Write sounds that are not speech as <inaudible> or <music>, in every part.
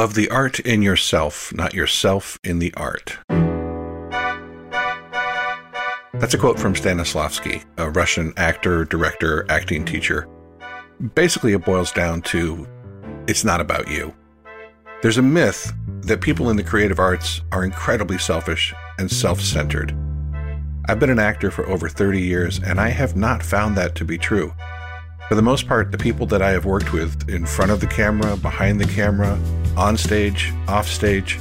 Love the art in yourself, not yourself in the art. That's a quote from Stanislavski, a Russian actor, director, acting teacher. Basically, it boils down to it's not about you. There's a myth that people in the creative arts are incredibly selfish and self centered. I've been an actor for over 30 years, and I have not found that to be true. For the most part, the people that I have worked with in front of the camera, behind the camera, on stage, off stage,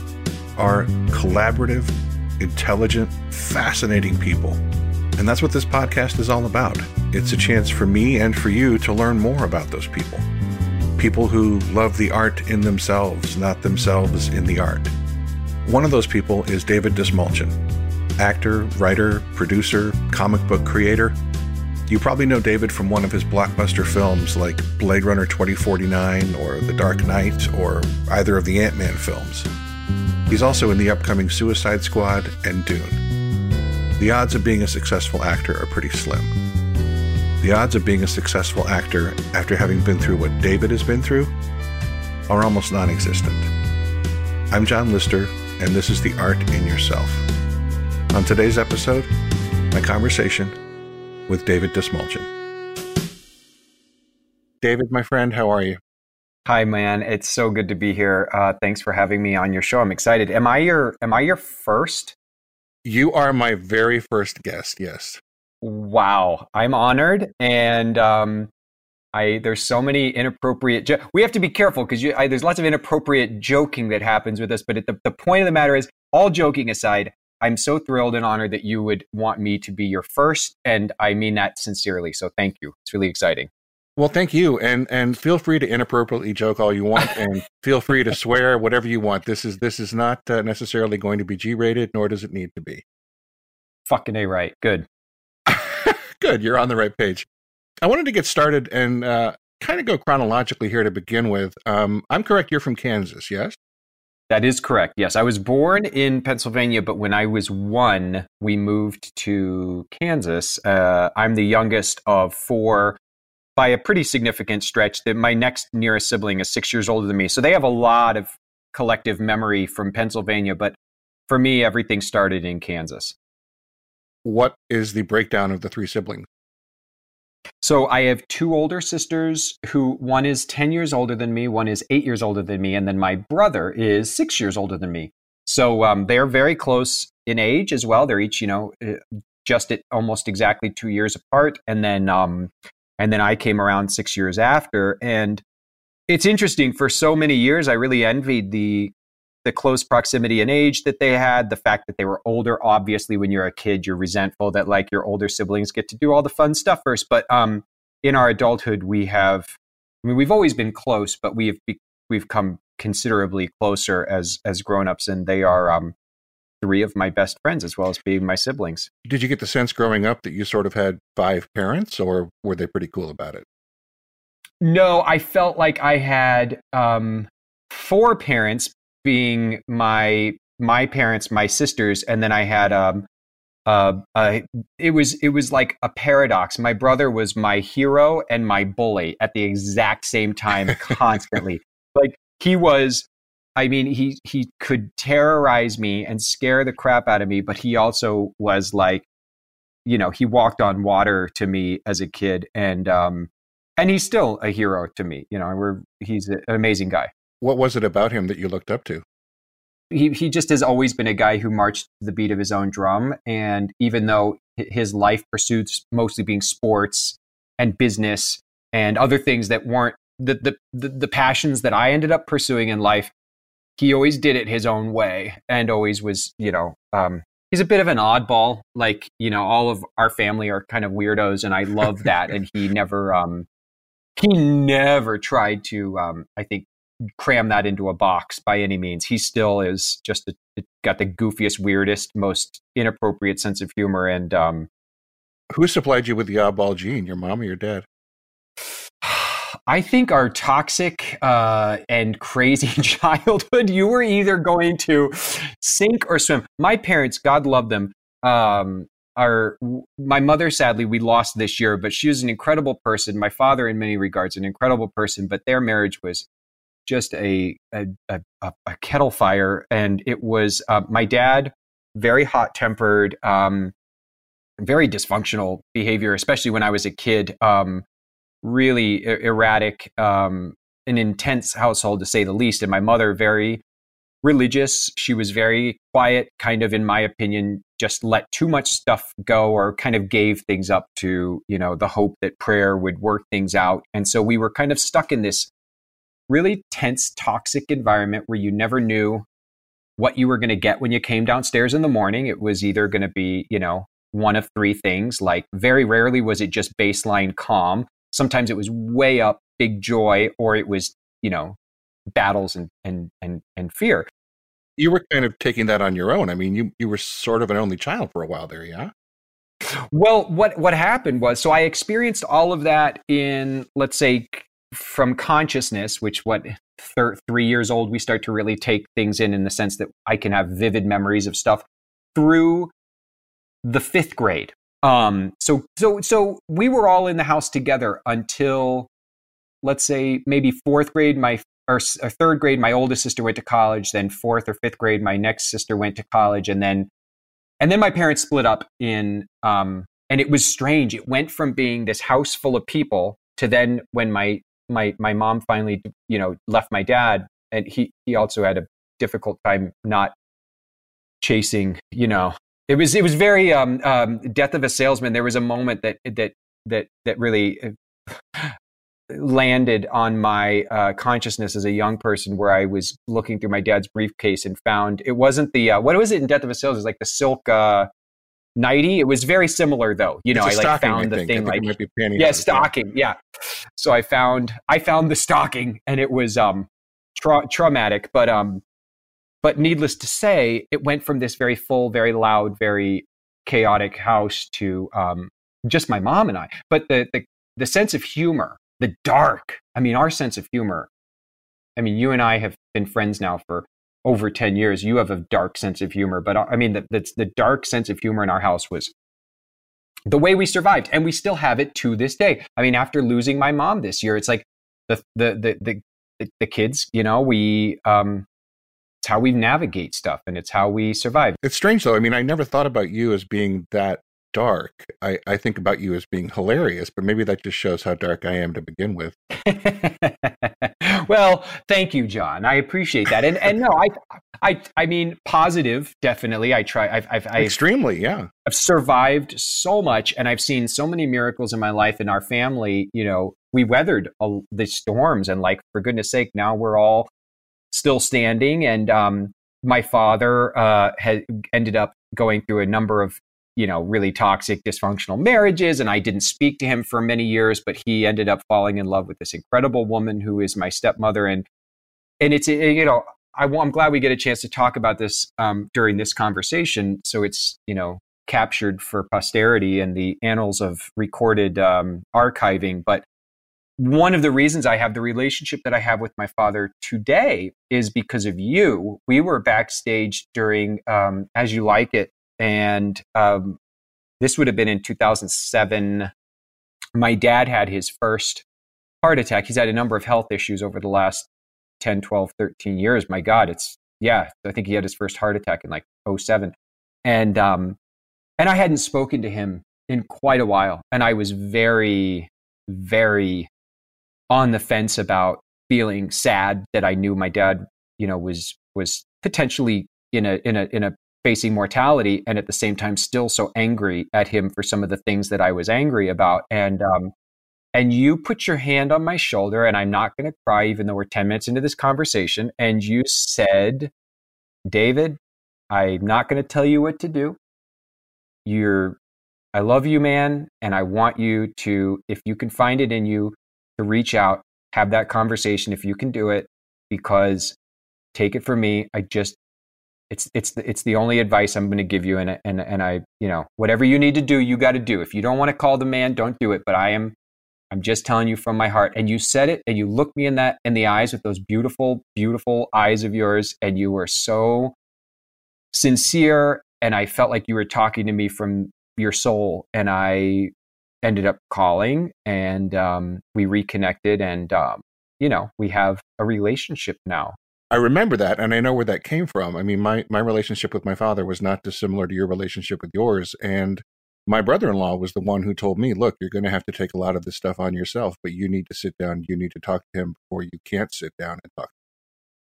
are collaborative, intelligent, fascinating people. And that's what this podcast is all about. It's a chance for me and for you to learn more about those people people who love the art in themselves, not themselves in the art. One of those people is David Dastmalchian, actor, writer, producer, comic book creator. You probably know David from one of his blockbuster films like Blade Runner 2049 or The Dark Knight or either of the Ant Man films. He's also in the upcoming Suicide Squad and Dune. The odds of being a successful actor are pretty slim the odds of being a successful actor after having been through what David has been through are almost non existent. I'm John Lister, and this is The Art in Yourself. On today's episode, my conversation with David Dastmalchian. David, my friend, how are you? Hi, man. It's so good to be here. Uh, thanks for having me on your show. I'm excited. Am I your Am I your first? You are my very first guest. Yes. Wow, I'm honored, and um, I there's so many inappropriate. Jo- we have to be careful because there's lots of inappropriate joking that happens with us. But the the point of the matter is, all joking aside, I'm so thrilled and honored that you would want me to be your first, and I mean that sincerely. So thank you. It's really exciting. Well, thank you, and and feel free to inappropriately joke all you want, and feel free to swear whatever you want. This is this is not uh, necessarily going to be G-rated, nor does it need to be. Fucking a right. Good. <laughs> Good, you're on the right page. I wanted to get started and uh, kind of go chronologically here to begin with. Um, I'm correct, you're from Kansas, yes? That is correct. Yes, I was born in Pennsylvania, but when I was one, we moved to Kansas. Uh, I'm the youngest of four by a pretty significant stretch. That my next nearest sibling is six years older than me, so they have a lot of collective memory from Pennsylvania. But for me, everything started in Kansas what is the breakdown of the three siblings? So I have two older sisters who one is 10 years older than me, one is 8 years older than me, and then my brother is 6 years older than me. So um, they're very close in age as well. They're each, you know, uh, just at almost exactly 2 years apart and then um, and then I came around 6 years after and it's interesting for so many years I really envied the the close proximity in age that they had, the fact that they were older. Obviously, when you're a kid, you're resentful that like your older siblings get to do all the fun stuff first. But um, in our adulthood, we have, I mean, we've always been close, but we've we've come considerably closer as as grown-ups, and they are um, three of my best friends as well as being my siblings. Did you get the sense growing up that you sort of had five parents, or were they pretty cool about it? No, I felt like I had um, four parents, being my my parents, my sisters, and then I had um uh, uh it was it was like a paradox. My brother was my hero and my bully at the exact same time, <laughs> constantly. like he was I mean, he he could terrorize me and scare the crap out of me, but he also was like, you know, he walked on water to me as a kid, and um, and he's still a hero to me. You know, we're he's an amazing guy. What was it about him that you looked up to? He, he just has always been a guy who marched to the beat of his own drum. And even though his life pursuits mostly being sports and business and other things that weren't the, the, the, the passions that I ended up pursuing in life, he always did it his own way and always was, you know, um, he's a bit of an oddball. Like, you know, all of our family are kind of weirdos and I love that. and he <laughs> never, um, he never tried to, um, I think, cram that into a box by any means. He still is just a, got the goofiest, weirdest, most inappropriate sense of humor. And um, who supplied you with the oddball gene? Your mom or your dad? <sighs> I think our toxic uh, and crazy <laughs> childhood, you were either going to sink or swim. My parents, God love them, um, are my mother. Sadly, we lost this year, but she was an incredible person. My father, in many regards, an incredible person. But their marriage was just a a, a, a kettle fire, and it was uh, my dad, very hot tempered, um, very dysfunctional behavior, especially when I was a kid. Um, really erratic, um, an intense household to say the least, and my mother very religious. She was very quiet, kind of, in my opinion, just let too much stuff go or kind of gave things up to, you know, the hope that prayer would work things out. And so we were kind of stuck in this really tense, toxic environment where you never knew what you were going to get when you came downstairs in the morning. It was either going to be, you know, one of three things. Like very rarely was it just baseline calm. Sometimes it was way up, big joy, or it was, you know, battles and and and and fear. You were kind of taking that on your own. I mean, you you were sort of an only child for a while there, yeah. Well, what what happened was so I experienced all of that in let's say from consciousness, which what thir- three years old we start to really take things in in the sense that I can have vivid memories of stuff through the fifth grade. Um, so so so we were all in the house together until let's say maybe fourth grade. My or, or third grade, my oldest sister went to college. Then fourth or fifth grade, my next sister went to college, and then and then my parents split up in. Um, and it was strange. It went from being this house full of people to then when my my my mom finally you know left my dad, and he he also had a difficult time not chasing you know it was it was very um, um, death of a salesman there was a moment that that that that really landed on my uh, consciousness as a young person where I was looking through my dad's briefcase and found it wasn't the uh, what was it in Death of a Salesman? It was like the silk uh, nighty. It was very similar though. You know, I like found I the thing like yeah, stocking. Yeah. So I found I found the stocking and it was um tra- traumatic, but um but needless to say, it went from this very full, very loud, very chaotic house to um just my mom and I. But the the the sense of humor the dark. I mean, our sense of humor. I mean, you and I have been friends now for over 10 years. You have a dark sense of humor, but I mean, the, the, the dark sense of humor in our house was the way we survived. And we still have it to this day. I mean, after losing my mom this year, it's like the, the, the, the, the kids, you know, we, um, it's how we navigate stuff and it's how we survive. It's strange though. I mean, I never thought about you as being that dark. I, I think about you as being hilarious, but maybe that just shows how dark I am to begin with. <laughs> well, thank you, John. I appreciate that. And and no, I I I mean positive, definitely. I try I've I've, I've extremely, yeah. I've survived so much and I've seen so many miracles in my life and our family, you know, we weathered a, the storms and like for goodness sake, now we're all still standing and um my father uh, had ended up going through a number of you know, really toxic, dysfunctional marriages. And I didn't speak to him for many years, but he ended up falling in love with this incredible woman who is my stepmother. And, and it's, you know, I, am glad we get a chance to talk about this um, during this conversation. So it's, you know, captured for posterity in the annals of recorded um, archiving. But one of the reasons I have the relationship that I have with my father today is because of you. We were backstage during um, As You Like It and um, this would have been in 2007. My dad had his first heart attack. He's had a number of health issues over the last 10, 12, 13 years. My God, it's, yeah, I think he had his first heart attack in like 07. And, um, and I hadn't spoken to him in quite a while. And I was very, very on the fence about feeling sad that I knew my dad, you know, was, was potentially in a, in a, in a facing mortality and at the same time still so angry at him for some of the things that I was angry about. And um, and you put your hand on my shoulder, and I'm not going to cry, even though we're 10 minutes into this conversation. And you said, David, I'm not going to tell you what to do. You're, I love you, man. And I want you to, if you can find it in you, to reach out, have that conversation if you can do it, because take it from me. I just it's it's the, it's the only advice I'm going to give you, and and and I you know whatever you need to do, you got to do. If you don't want to call the man, don't do it. But I am I'm just telling you from my heart. And you said it, and you looked me in that in the eyes with those beautiful, beautiful eyes of yours, and you were so sincere, and I felt like you were talking to me from your soul, and I ended up calling, and um, we reconnected, and um, you know, we have a relationship now. I remember that, and I know where that came from. I mean, my my relationship with my father was not dissimilar to your relationship with yours, and my brother-in-law was the one who told me, "Look, you're going to have to take a lot of this stuff on yourself, but you need to sit down. You need to talk to him before you can't sit down and talk."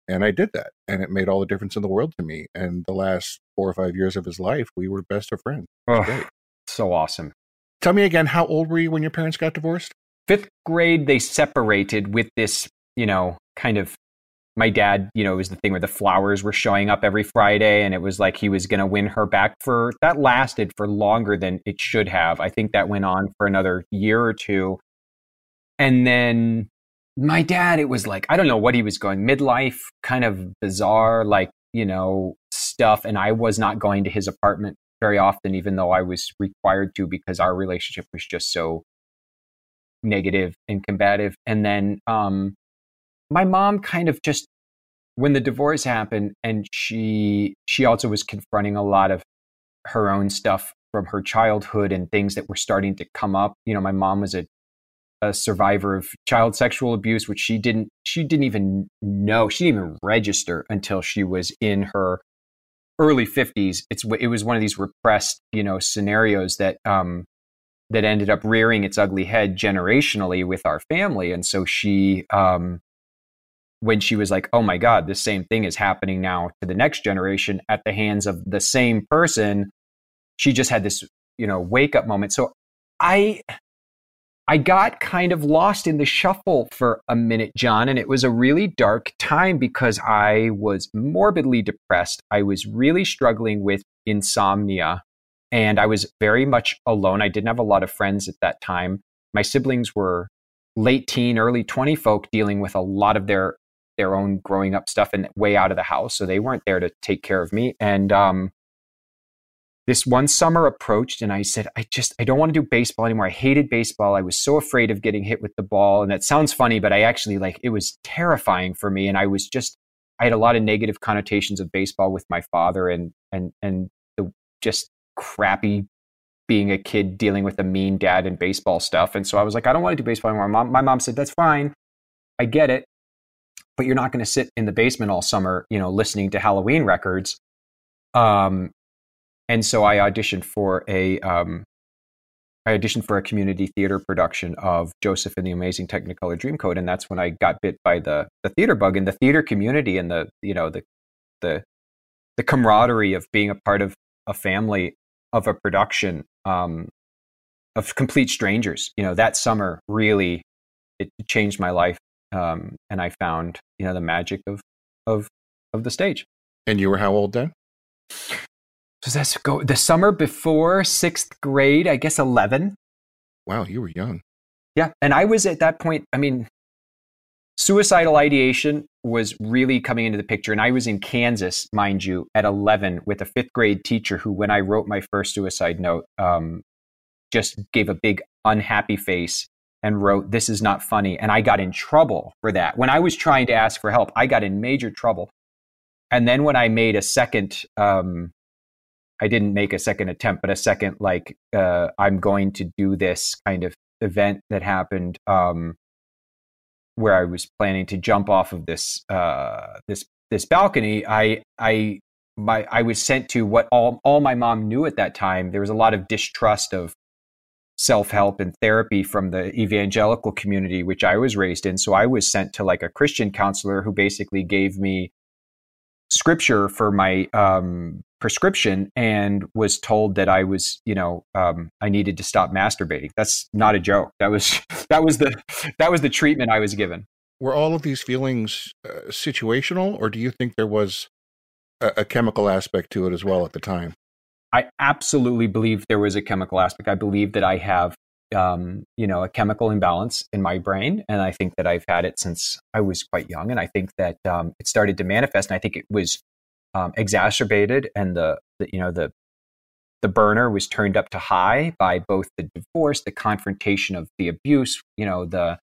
And I did that, and it made all the difference in the world to me. And the last four or five years of his life, we were best of friends. Oh, so awesome. Tell me again, how old were you when your parents got divorced? Fifth grade, they separated with this, you know, kind of. My dad, you know, it was the thing where the flowers were showing up every Friday, and it was like he was going to win her back for that lasted for longer than it should have. I think that went on for another year or two. And then my dad, it was like, I don't know what he was going, midlife, kind of bizarre, like, you know, stuff. And I was not going to his apartment very often, even though I was required to because our relationship was just so negative and combative. And then um, my mom kind of just, when the divorce happened, and she she also was confronting a lot of her own stuff from her childhood and things that were starting to come up. You know, my mom was a a survivor of child sexual abuse, which she didn't she didn't even know she didn't even register until she was in her early 50s. It's it was one of these repressed you know scenarios that um, that ended up rearing its ugly head generationally with our family, and so she. Um, when she was like, "Oh my God, the same thing is happening now to the next generation at the hands of the same person," she just had this, you know, wake up moment. So I I got kind of lost in the shuffle for a minute, John, and it was a really dark time because I was morbidly depressed. I was really struggling with insomnia, and I was very much alone. I didn't have a lot of friends at that time. My siblings were late teen, early 20 folk dealing with a lot of their their own growing up stuff and way out of the house, so they weren't there to take care of me. And um, this one summer approached and I said, I just, I don't want to do baseball anymore. I hated baseball. I was so afraid of getting hit with the ball. And that sounds funny, but I actually like, it was terrifying for me. And I was just, I had a lot of negative connotations of baseball with my father and, and, and the just crappy being a kid dealing with a mean dad and baseball stuff. And so I was like, I don't want to do baseball anymore. My mom, my mom said, that's fine. I get it. But you're not going to sit in the basement all summer, you know, listening to Halloween records. Um, and so I auditioned for a um, I auditioned for a community theater production of Joseph and the Amazing Technicolor Dreamcoat, and that's when I got bit by the the theater bug and the theater community and the you know the the the camaraderie of being a part of a family of a production um, of complete strangers. You know, that summer really it changed my life, um, and I found you know the magic of of of the stage. And you were how old then? So that's go the summer before sixth grade, I guess 11. Wow, you were young. Yeah. And I was at that point, I mean, suicidal ideation was really coming into the picture. And I was in Kansas, mind you, at 11 with a fifth grade teacher who, when I wrote my first suicide note, um, just gave a big unhappy face and wrote, This is not funny. And I got in trouble for that. When I was trying to ask for help, I got in major trouble. And then when I made a second um, I didn't make a second attempt, but a second like uh, I'm going to do this kind of event that happened um, where I was planning to jump off of this uh, this this balcony. I I my I was sent to what all all my mom knew at that time. There was a lot of distrust of self help and therapy from the evangelical community, which I was raised in. So I was sent to like a Christian counselor who basically gave me scripture for my um, prescription and was told that I was, you know, um, I needed to stop masturbating. That's not a joke. That was <laughs> that was the that was the treatment I was given. Were all of these feelings uh, situational, or do you think there was a, a chemical aspect to it as well at the time? I absolutely believe there was a chemical aspect. I believe that I have um, you know, a chemical imbalance in my brain. And I think that I've had it since I was quite young. And I think that um, it started to manifest. And I think it was um, exacerbated and the, the, you know, the, the burner was turned up to high by both the divorce, the confrontation of the abuse, you know, the,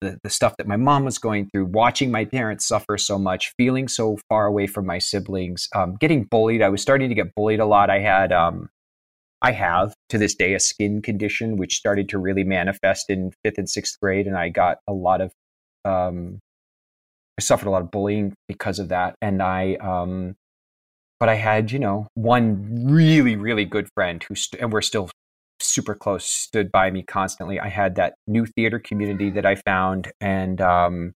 the, the stuff that my mom was going through, watching my parents suffer so much, feeling so far away from my siblings, um, getting bullied. I was starting to get bullied a lot. I had, um, I have to this day a skin condition which started to really manifest in fifth and sixth grade, and I got a lot of um, I suffered a lot of bullying because of that, and I um, but I had you know one really really good friend who st- and we're still super close stood by me constantly. I had that new theater community that I found, and um,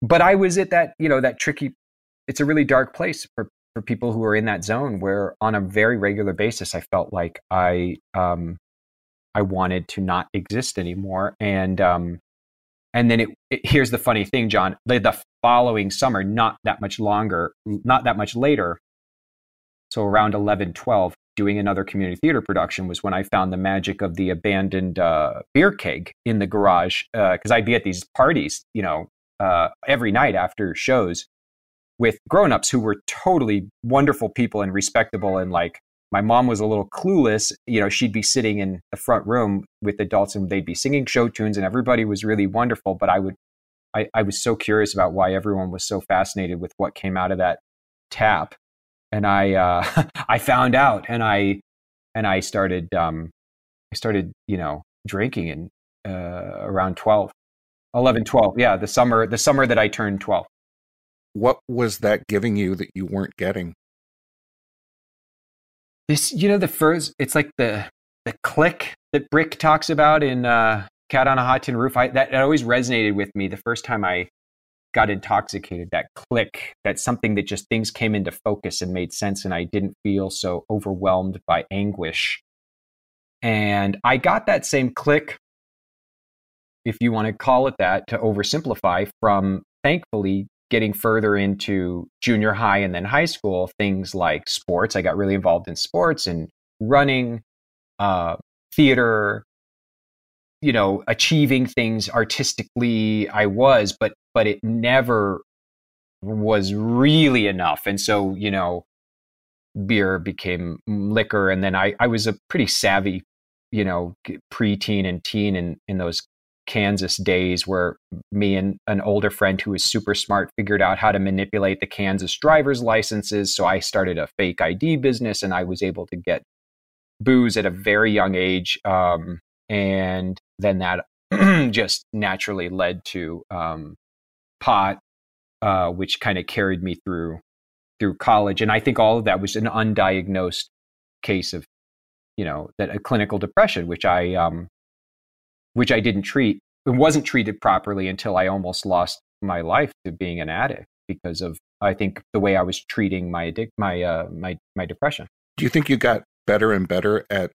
but I was at that you know that tricky. It's a really dark place for for people who are in that zone where on a very regular basis I felt like I um, I wanted to not exist anymore, and um, and then it, it, here's the funny thing, John. The, the following summer, not that much longer, not that much later, so around 11, 12, doing another community theater production was when I found the magic of the abandoned uh, beer keg in the garage. Because uh, I'd be at these parties, you know, uh, every night after shows with grown-ups who were totally wonderful people and respectable and like my mom was a little clueless. You know, she'd be sitting in the front room with adults and they'd be singing show tunes and everybody was really wonderful. But I would, I, I was so curious about why everyone was so fascinated with what came out of that tap. And I, uh, <laughs> I found out and I, and I started, um, I started, you know, drinking in, uh, around 12, 11, 12. Yeah. The summer, the summer that I turned 12. What was that giving you that you weren't getting? This, you know, the first, it's like the the click that Brick talks about in uh, Cat on a Hot Tin Roof. I, that, that always resonated with me the first time I got intoxicated. That click, that something that just things came into focus and made sense, and I didn't feel so overwhelmed by anguish. And I got that same click, if you want to call it that, to oversimplify, from thankfully getting further into junior high and then high school, things like sports. I got really involved in sports and running, uh, theater, you know, achieving things artistically. I was, but but it never was really enough. And so, you know, beer became liquor, and then I I was a pretty savvy, you know, preteen and teen in in those Kansas days where me and an older friend who was super smart figured out how to manipulate the Kansas driver's licenses. So I started a fake ID business and I was able to get booze at a very young age. Um, and then that <clears throat> just naturally led to um, pot, uh, which kind of carried me through through college. And I think all of that was an undiagnosed case of, you know, that a clinical depression, which I um, which I didn't treat. and wasn't treated properly until I almost lost my life to being an addict because of I think the way I was treating my addic- my uh, my my depression. Do you think you got better and better at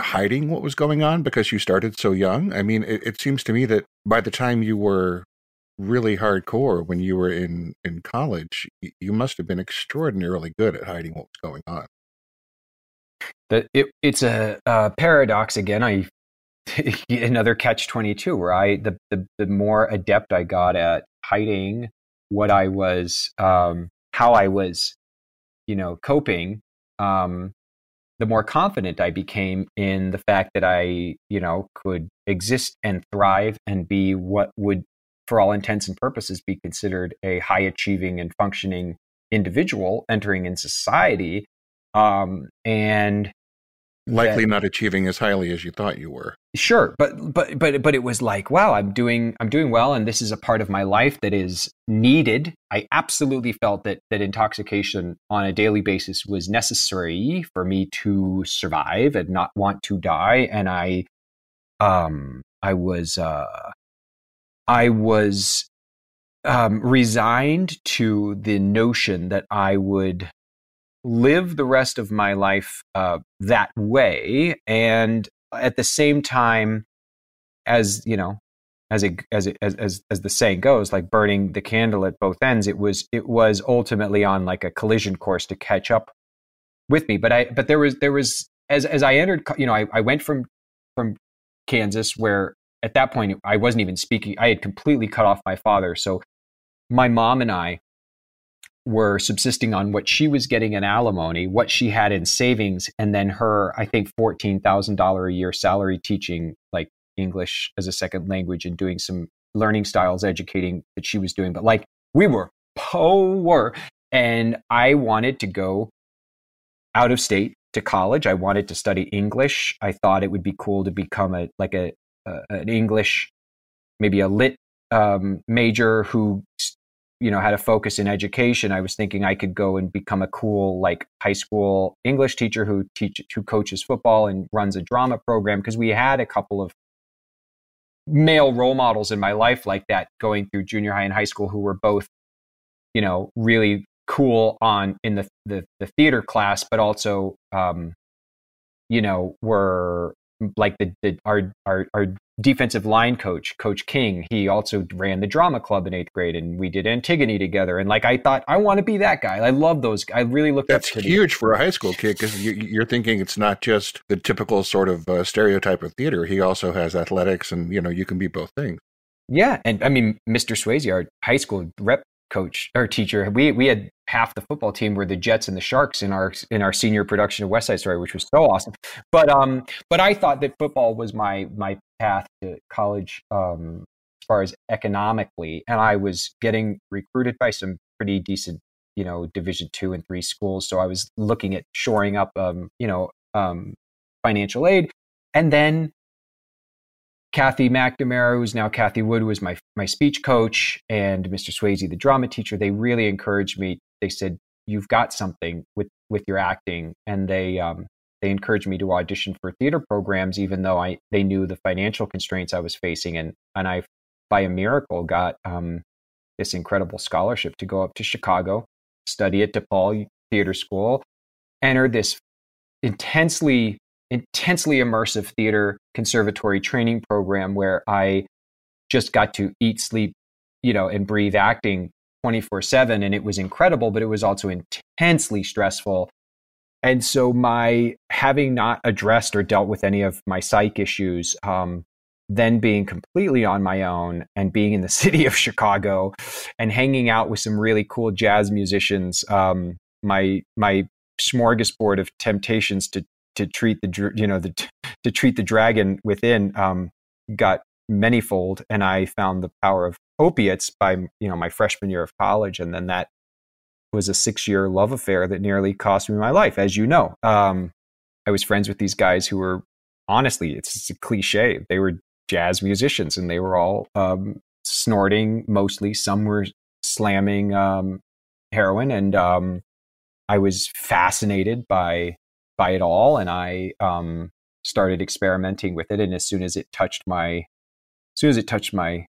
hiding what was going on because you started so young? I mean, it, it seems to me that by the time you were really hardcore when you were in in college, you must have been extraordinarily good at hiding what was going on. That it, it's a, a paradox again. I <laughs> another catch 22 where I, the, the, the more adept I got at hiding what I was, um, how I was, you know, coping, um, the more confident I became in the fact that I, you know, could exist and thrive and be what would, for all intents and purposes, be considered a high achieving and functioning individual entering in society. Um, and likely that, not achieving as highly as you thought you were sure but but but but it was like wow i'm doing i'm doing well and this is a part of my life that is needed i absolutely felt that that intoxication on a daily basis was necessary for me to survive and not want to die and i um i was uh i was um resigned to the notion that i would live the rest of my life uh, that way, and at the same time, as you know, as it, as, it, as as as the saying goes, like burning the candle at both ends, it was it was ultimately on like a collision course to catch up with me. But I but there was there was as as I entered, you know, I, I went from from Kansas where at that point I wasn't even speaking. I had completely cut off my father, so my mom and I were subsisting on what she was getting in alimony, what she had in savings, and then her, I think, $14,000 a year salary teaching like English as a second language and doing some learning styles educating that she was doing. But like we were poor. And I wanted to go out of state to college. I wanted to study English. I thought it would be cool to become a like a, an English, maybe a lit um, major who you know had a focus in education i was thinking i could go and become a cool like high school english teacher who teach who coaches football and runs a drama program because we had a couple of male role models in my life like that going through junior high and high school who were both you know really cool on in the the, the theater class but also um you know were like the, the our, our our defensive line coach, Coach King, he also ran the drama club in eighth grade, and we did Antigone together. And like I thought, I want to be that guy. I love those. I really looked That's up to huge for a high school kid because you, are thinking it's not just the typical sort of uh, stereotype of theater. He also has athletics, and you know you can be both things. Yeah, and I mean, Mr. Swayze, our high school rep coach or teacher, we we had half the football team were the Jets and the Sharks in our in our senior production of West Side Story, which was so awesome. But um, but I thought that football was my my path to college um, as far as economically, and I was getting recruited by some pretty decent, you know, Division two and three schools. So I was looking at shoring up, um, you know, um, financial aid, and then Kathy McNamara, who's now Kathy Wood, was my my speech coach, and Mr. Swayze, the drama teacher. They really encouraged me. They said, "You've got something with with your acting," and they um, they encouraged me to audition for theater programs, even though I they knew the financial constraints I was facing, and and I, by a miracle, got um, this incredible scholarship to go up to Chicago, study at DePaul Theater School, enter this intensely intensely immersive theater conservatory training program where I just got to eat, sleep, you know, and breathe acting 24 7. And it was incredible, but it was also intensely stressful. And so, my having not addressed or dealt with any of my psych issues, um, then being completely on my own and being in the <laughs> city of Chicago and hanging out with some really cool jazz musicians, um, my my smorgasbord of temptations to to treat the you know the to treat the dragon within um, got manyfold, and I found the power of opiates by you know my freshman year of college, and then that was a six year love affair that nearly cost me my life, as you know. Um, I was friends with these guys who were honestly, it's a cliche. They were jazz musicians, and they were all um, snorting mostly. Some were slamming um, heroin, and um, I was fascinated by by it all, and I um, started experimenting with it. And as soon as it touched my, soon as it touched my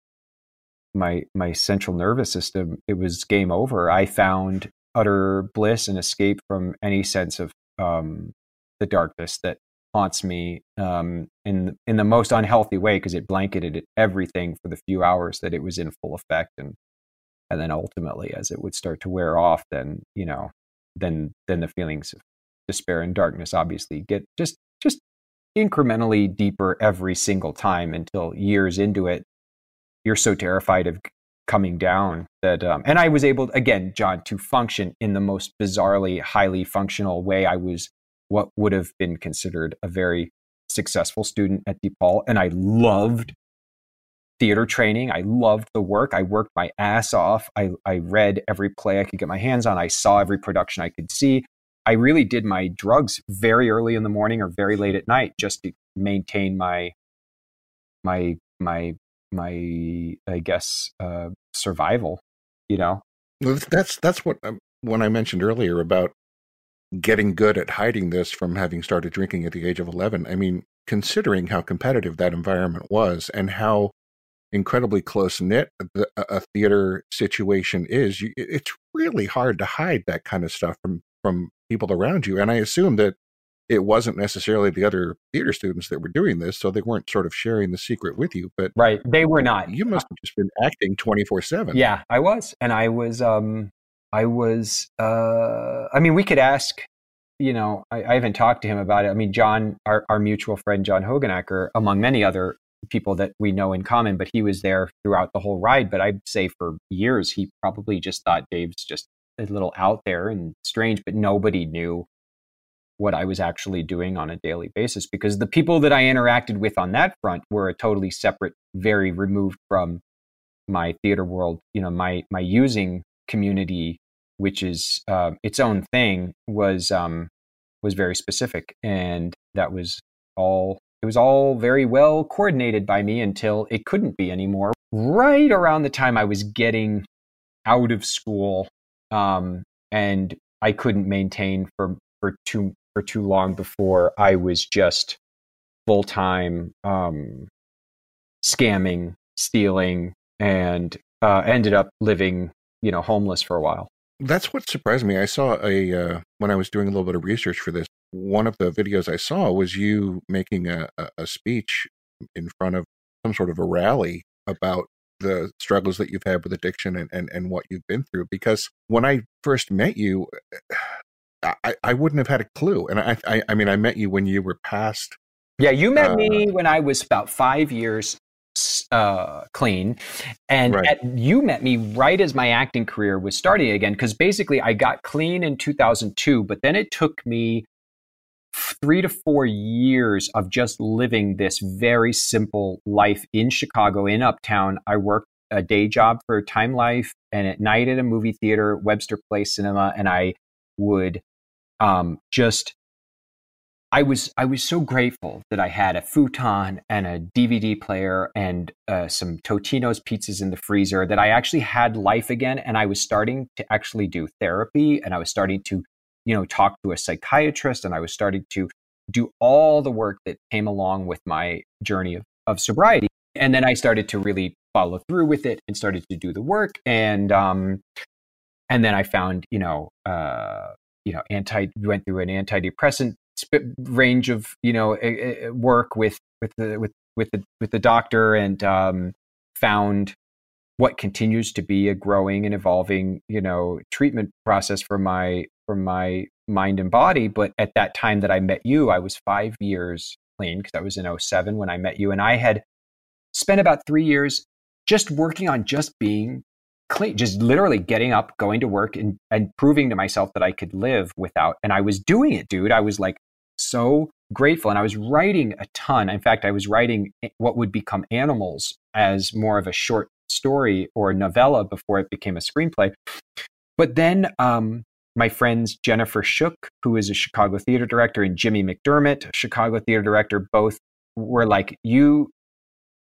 my my central nervous system, it was game over. I found utter bliss and escape from any sense of um, the darkness that haunts me um, in in the most unhealthy way because it blanketed everything for the few hours that it was in full effect and and then ultimately as it would start to wear off then you know then then the feelings of despair and darkness obviously get just just incrementally deeper every single time until years into it you're so terrified of coming down that um, and i was able again john to function in the most bizarrely highly functional way. I was what would have been considered a very successful student at DePaul and i loved theater training. I loved the work. I worked my ass off. I, I read every play i could get my hands on. I saw every production i could see I really did my drugs very early in the morning or very late at night just to maintain my my my my I guess uh, survival. You know, that's that's what um, when I mentioned earlier about getting good at hiding this from having started drinking at the age of 11. I mean, considering how competitive that environment was and how incredibly close knit a theater situation is, it's really hard to hide that kind of stuff from from people around you. And I assume that it wasn't necessarily the other theater students that were doing this, so they weren't sort of sharing the secret with you. But right, they were not. You must have just been acting twenty four seven. Yeah, I was, and I was. um I was. uh I mean, we could ask. You know, I, I haven't talked to him about it. I mean, John, our, our mutual friend John Hoogenakker, among many other people that we know in common, but he was there throughout the whole ride. But I'd say for years, he probably just thought Dave's just a little out there and strange, but nobody knew what I was actually doing on a daily basis because the people that I interacted with on that front were a totally separate, very removed from my theater world. You know, my my using community, which is uh, its own thing, was um, was very specific, and that was all. It was all very well coordinated by me until it couldn't be anymore right around the time I was getting out of school, um, and I couldn't maintain for for too for too long before I was just full time um, scamming, stealing, and uh, ended up living, you know, homeless for a while. That's what surprised me. I saw a uh, when I was doing a little bit of research for this. One of the videos I saw was you making a, a speech in front of some sort of a rally about the struggles that you've had with addiction and, and, and what you've been through. Because when I first met you, I, I wouldn't have had a clue. And I, I, I mean, I met you when you were past. Yeah, you met uh, me when I was about five years uh, clean, and right. at, you met me right as my acting career was starting again. Because basically, I got clean in 2002, but then it took me three to four years of just living this very simple life in Chicago, in Uptown. I worked a day job for Time Life and at night at a movie theater, Webster Place Cinema, and I would um, just I was I was so grateful that I had a futon and a DVD player and uh, some Totino's pizzas in the freezer that I actually had life again and I was starting to actually do therapy and I was starting to you know talk to a psychiatrist and I was starting to do all the work that came along with my journey of, of sobriety. And then I started to really follow through with it and started to do the work. And um and then I found you know uh you know anti went through an antidepressant range of you know work with with the with with the with the doctor and um, found what continues to be a growing and evolving you know treatment process for my for my mind and body but at that time that i met you i was five years clean because i was in 07 when i met you and i had spent about three years just working on just being clean just literally getting up going to work and, and proving to myself that i could live without and i was doing it dude i was like so grateful. And I was writing a ton. In fact, I was writing what would become Animals as more of a short story or novella before it became a screenplay. But then um, my friends Jennifer Shook, who is a Chicago theater director, and Jimmy McDermott, Chicago theater director, both were like, "You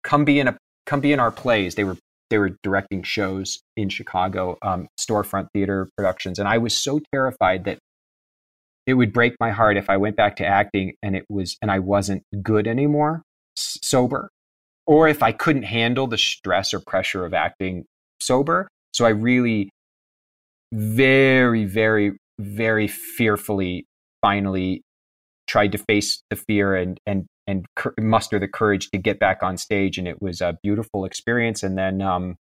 come be in a come be in our plays." They were they were directing shows in Chicago, um, storefront theater productions, and I was so terrified that it would break my heart if I went back to acting and it was and I wasn't good anymore, sober, or if I couldn't handle the stress or pressure of acting sober. So I really very very very fearfully finally tried to face the fear and and and muster the courage to get back on stage and it was a beautiful experience and then um,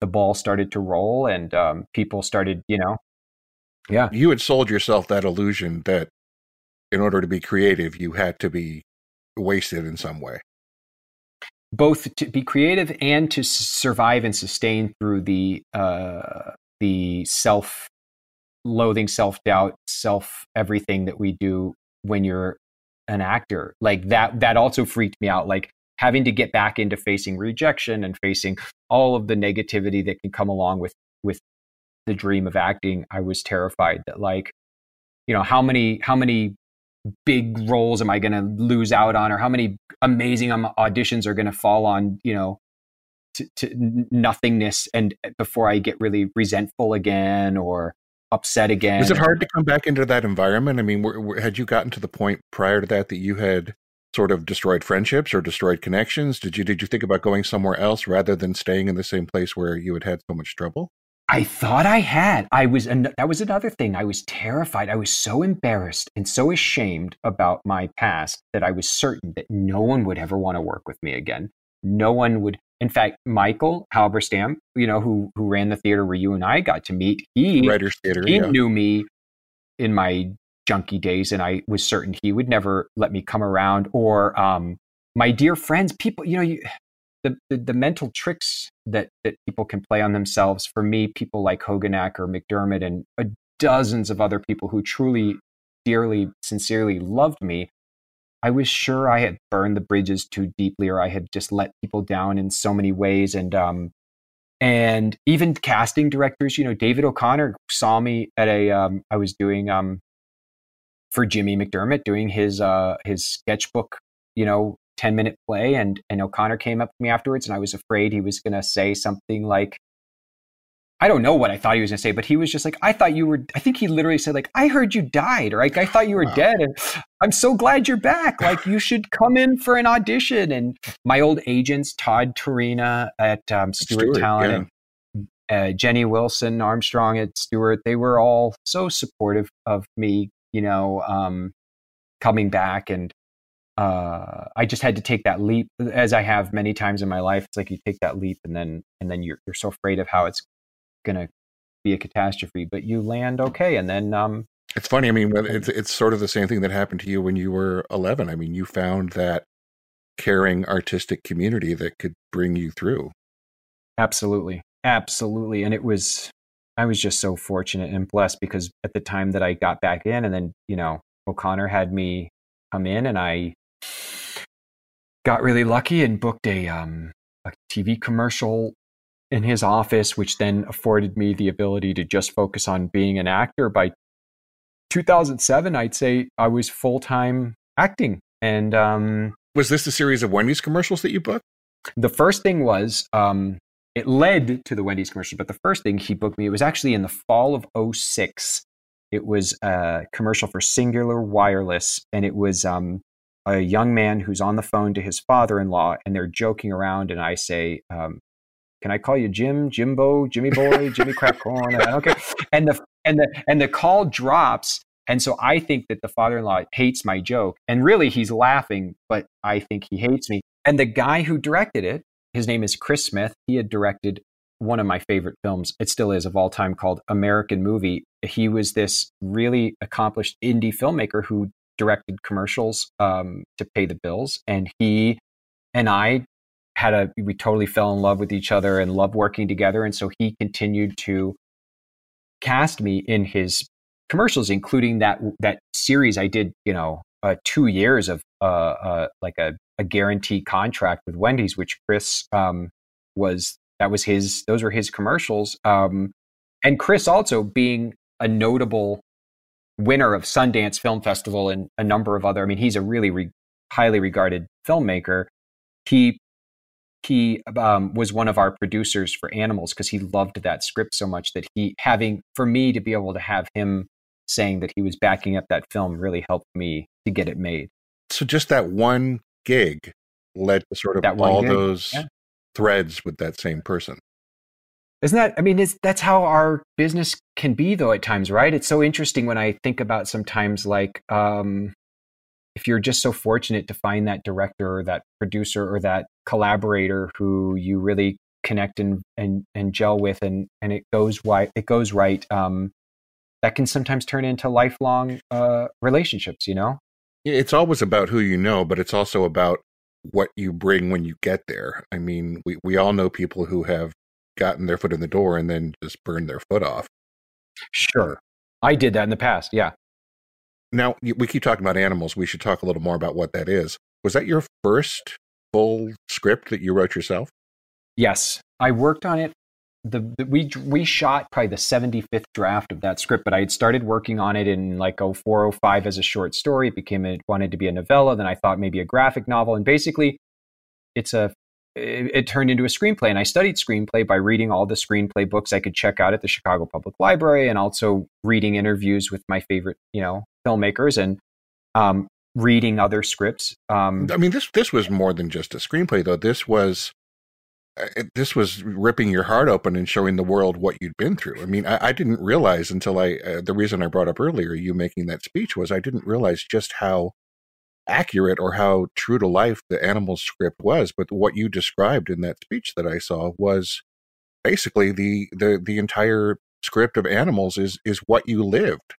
the ball started to roll and um, people started you know yeah. You had sold yourself that illusion that in order to be creative, you had to be wasted in some way. Both to be creative and to survive and sustain through the uh, the self loathing, self doubt, self everything that we do when you're an actor. Like that that also freaked me out. Like having to get back into facing rejection and facing all of the negativity that can come along with with the dream of acting, I was terrified that like, you know, how many how many big roles am I going to lose out on, or how many amazing auditions are going to fall on, you know, to, to, nothingness, and uh, before I get really resentful again or upset again. Was it hard to come back into that environment? I mean, were, were, had you gotten to the point prior to that that you had sort of destroyed friendships or destroyed connections? Did you did you think about going somewhere else rather than staying in the same place where you had had so much trouble? I thought I had. I was, an, that was another thing. I was terrified. I was so embarrassed and so ashamed about my past that I was certain that no one would ever want to work with me again. No one would. In fact, Michael Halberstam, you know, who who ran the theater where you and I got to meet, he Writers Theater, he yeah. knew me in my junkie days, and I was certain he would never let me come around. Or um, my dear friends, people, you know, you, the, the, the mental tricks that that people can play on themselves. For me, people like Hoganak or McDermott and uh, dozens of other people who truly, dearly, sincerely loved me. I was sure I had burned the bridges too deeply, or I had just let people down in so many ways. And um, and even casting directors, you know, David O'Connor saw me at a. Um, I was doing um, for Jimmy McDermott doing his uh, his sketchbook, you know, 10 minute play and and O'Connor came up to me afterwards and I was afraid he was going to say something like I don't know what I thought he was going to say, but he was just like, I thought you were, I think he literally said, like, I heard you died, or like, I thought you were wow. dead. And I'm so glad you're back. Like, you should come in for an audition. And my old agents, Todd Torina at um, Stewart, Stewart Talent yeah. and uh, Jenny Wilson Armstrong at Stewart, they were all so supportive of me, you know, um, coming back. And uh, I just had to take that leap, as I have many times in my life. It's like you take that leap, and then and then you're you're so afraid of how it's going to be a catastrophe, but you land okay. And then, um, it's funny. I mean, it's, it's sort of the same thing that happened to you when you were 11. I mean, you found that caring artistic community that could bring you through. Absolutely. Absolutely. And it was, I was just so fortunate and blessed because at the time that I got back in and then, you know, O'Connor had me come in and I got really lucky and booked a, um, a TV commercial in his office, which then afforded me the ability to just focus on being an actor. By 2007, I'd say I was full time acting. And um, was this the series of Wendy's commercials that you booked? The first thing was um, it led to the Wendy's commercial, but the first thing he booked me, it was actually in the fall of 06. It was a commercial for Cingular Wireless, and it was um, a young man who's on the phone to his father in law, and they're joking around. And I say, um, can I call you Jim, Jimbo, Jimmy Boy, Jimmy Crackcorn? I don't care. And the and the and the call drops. And so I think that the father-in-law hates my joke. And really he's laughing, but I think he hates me. And the guy who directed it, his name is Chris Smith. He had directed one of my favorite films, it still is of all time, called American Movie. He was this really accomplished indie filmmaker who directed commercials um, to pay the bills. And he and I had a we totally fell in love with each other and loved working together. And so he continued to cast me in his commercials including that that series i did you know uh, two years of uh, uh, like a, a guarantee contract with wendy's which chris um, was that was his those were his commercials. Um, and chris also being a notable winner of sundance film festival and a number of other i mean he's a really re- highly regarded filmmaker. He he um, was one of our producers for Animals because he loved that script so much that he having for me to be able to have him saying that he was backing up that film really helped me to get it made. So just that one gig led to sort of all gig. those yeah. threads with that same person. Isn't that? I mean, that's how our business can be, though. At times, right? It's so interesting when I think about sometimes like um, if you're just so fortunate to find that director or that producer or that collaborator who you really connect and and, and gel with and and it goes right it goes right um, that can sometimes turn into lifelong uh, relationships you know? It's always about who you know but it's also about what you bring when you get there. I mean we, we all know people who have gotten their foot in the door and then just burned their foot off. Sure. I did that in the past yeah now, we keep talking about animals. We should talk a little more about what that is. Was that your first full script that you wrote yourself? Yes. I worked on it. The, the, we we shot probably the 75th draft of that script, but I had started working on it in like 0405 as a short story. It became it wanted to be a novella. Then I thought maybe a graphic novel, and basically, it's a it, it, turned into a screenplay. And I studied screenplay by reading all the screenplay books I could check out at the Chicago Public Library and also reading interviews with my favorite, you know, filmmakers and um, reading other scripts. Um, I mean, this this was more than just a screenplay, though. This was uh, this was ripping your heart open and showing the world what you'd been through. I mean, I, I didn't realize until I uh, the reason I brought up earlier you making that speech was I didn't realize just how accurate or how true to life the animal script was. But what you described in that speech that I saw was basically the the the entire script of animals is is what you lived.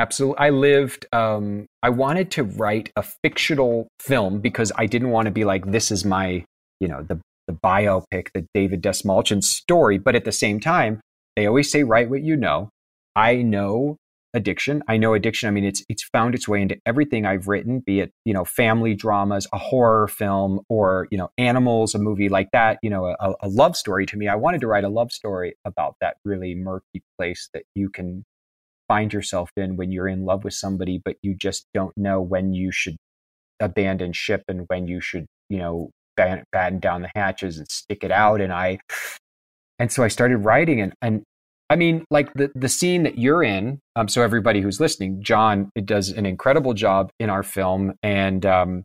Absolutely. I lived, um, I wanted to write a fictional film because I didn't want to be like, this is my, you know, the, the biopic, the David Dastmalchian story. But at the same time, they always say, write what you know. I know addiction. I know addiction. I mean, it's it's found its way into everything I've written, be it you know family dramas, a horror film, or you know animals, a movie like that. You know, a, a love story. To me, I wanted to write a love story about that really murky place that you can find yourself in when you're in love with somebody, but you just don't know when you should abandon ship and when you should, you know, batten, batten down the hatches and stick it out. And I, and so I started writing and, and I mean, like the, the scene that you're in. Um, so everybody who's listening, John it does an incredible job in our film. And um,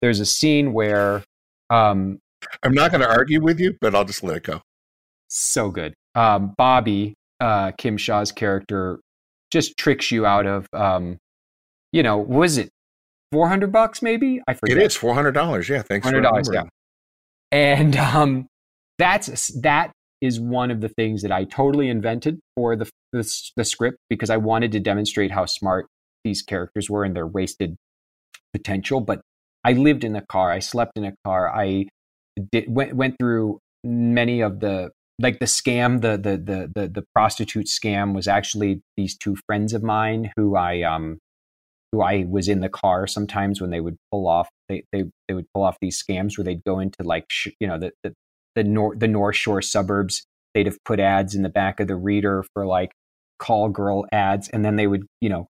there's a scene where um, I'm not going to argue with you, but I'll just let it go. So good. Um, Bobby, uh, Kim Shaw's character, just tricks you out of, um, you know, was it 400 bucks maybe? I forget. It is $400. Yeah. Thanks $400, yeah. And um, that's that is one of the things that I totally invented for the, the, the script because I wanted to demonstrate how smart these characters were and their wasted potential. But I lived in a car. I slept in a car. I did, went went through many of the like the scam the, the the the the prostitute scam was actually these two friends of mine who I um who I was in the car sometimes when they would pull off they they, they would pull off these scams where they'd go into like sh- you know the, the the north the North Shore suburbs. They'd have put ads in the back of the reader for like call girl ads, and then they would you know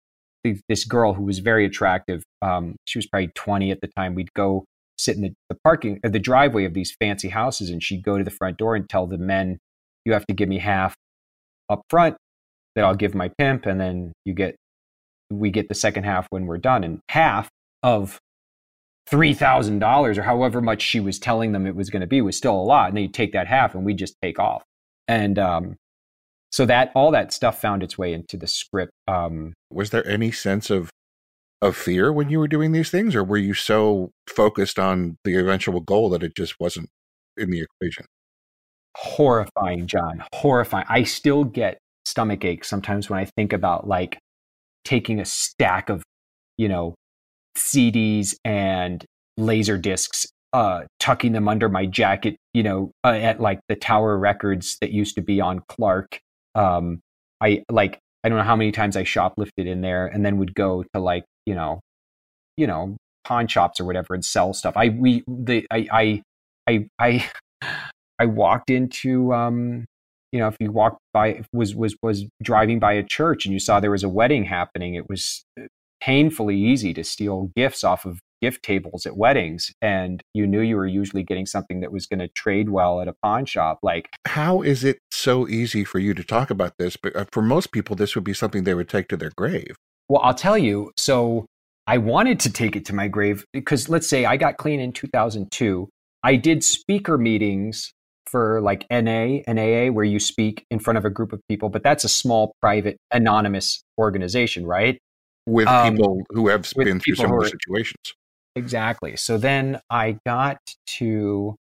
this girl who was very attractive. Um, she was probably 20 at the time. We'd go sit in the, the parking, uh, the driveway of these fancy houses, and she'd go to the front door and tell the men, "You have to give me half up front, that I'll give my pimp, and then you get, we get the second half when we're done." And half of $3,000 or however much she was telling them it was going to be was still a lot. And they'd take that half and we'd just take off. And um, so that all that stuff found its way into the script. Um, was there any sense of of fear when you were doing these things, or were you so focused on the eventual goal that it just wasn't in the equation? Horrifying, John. Horrifying. I still get stomach aches sometimes when I think about like taking a stack of, you know, CDs and laser discs, uh, tucking them under my jacket, you know, uh, at like the Tower Records that used to be on Clark. Um, I like, I don't know how many times I shoplifted in there and then would go to like, you know, you know, pawn shops or whatever and sell stuff. I, we, the, I, I, I, I, I walked into, um, you know, if you walked by, was, was, was driving by a church and you saw there was a wedding happening, it was painfully easy to steal gifts off of gift tables at weddings and you knew you were usually getting something that was going to trade well at a pawn shop like how is it so easy for you to talk about this but uh, for most people this would be something they would take to their grave well i'll tell you so i wanted to take it to my grave because let's say i got clean in 2002 i did speaker meetings for like NA and AA where you speak in front of a group of people, but that's a small, private, anonymous organization, right? with um, people who have been through similar are, situations. Exactly. So then I got to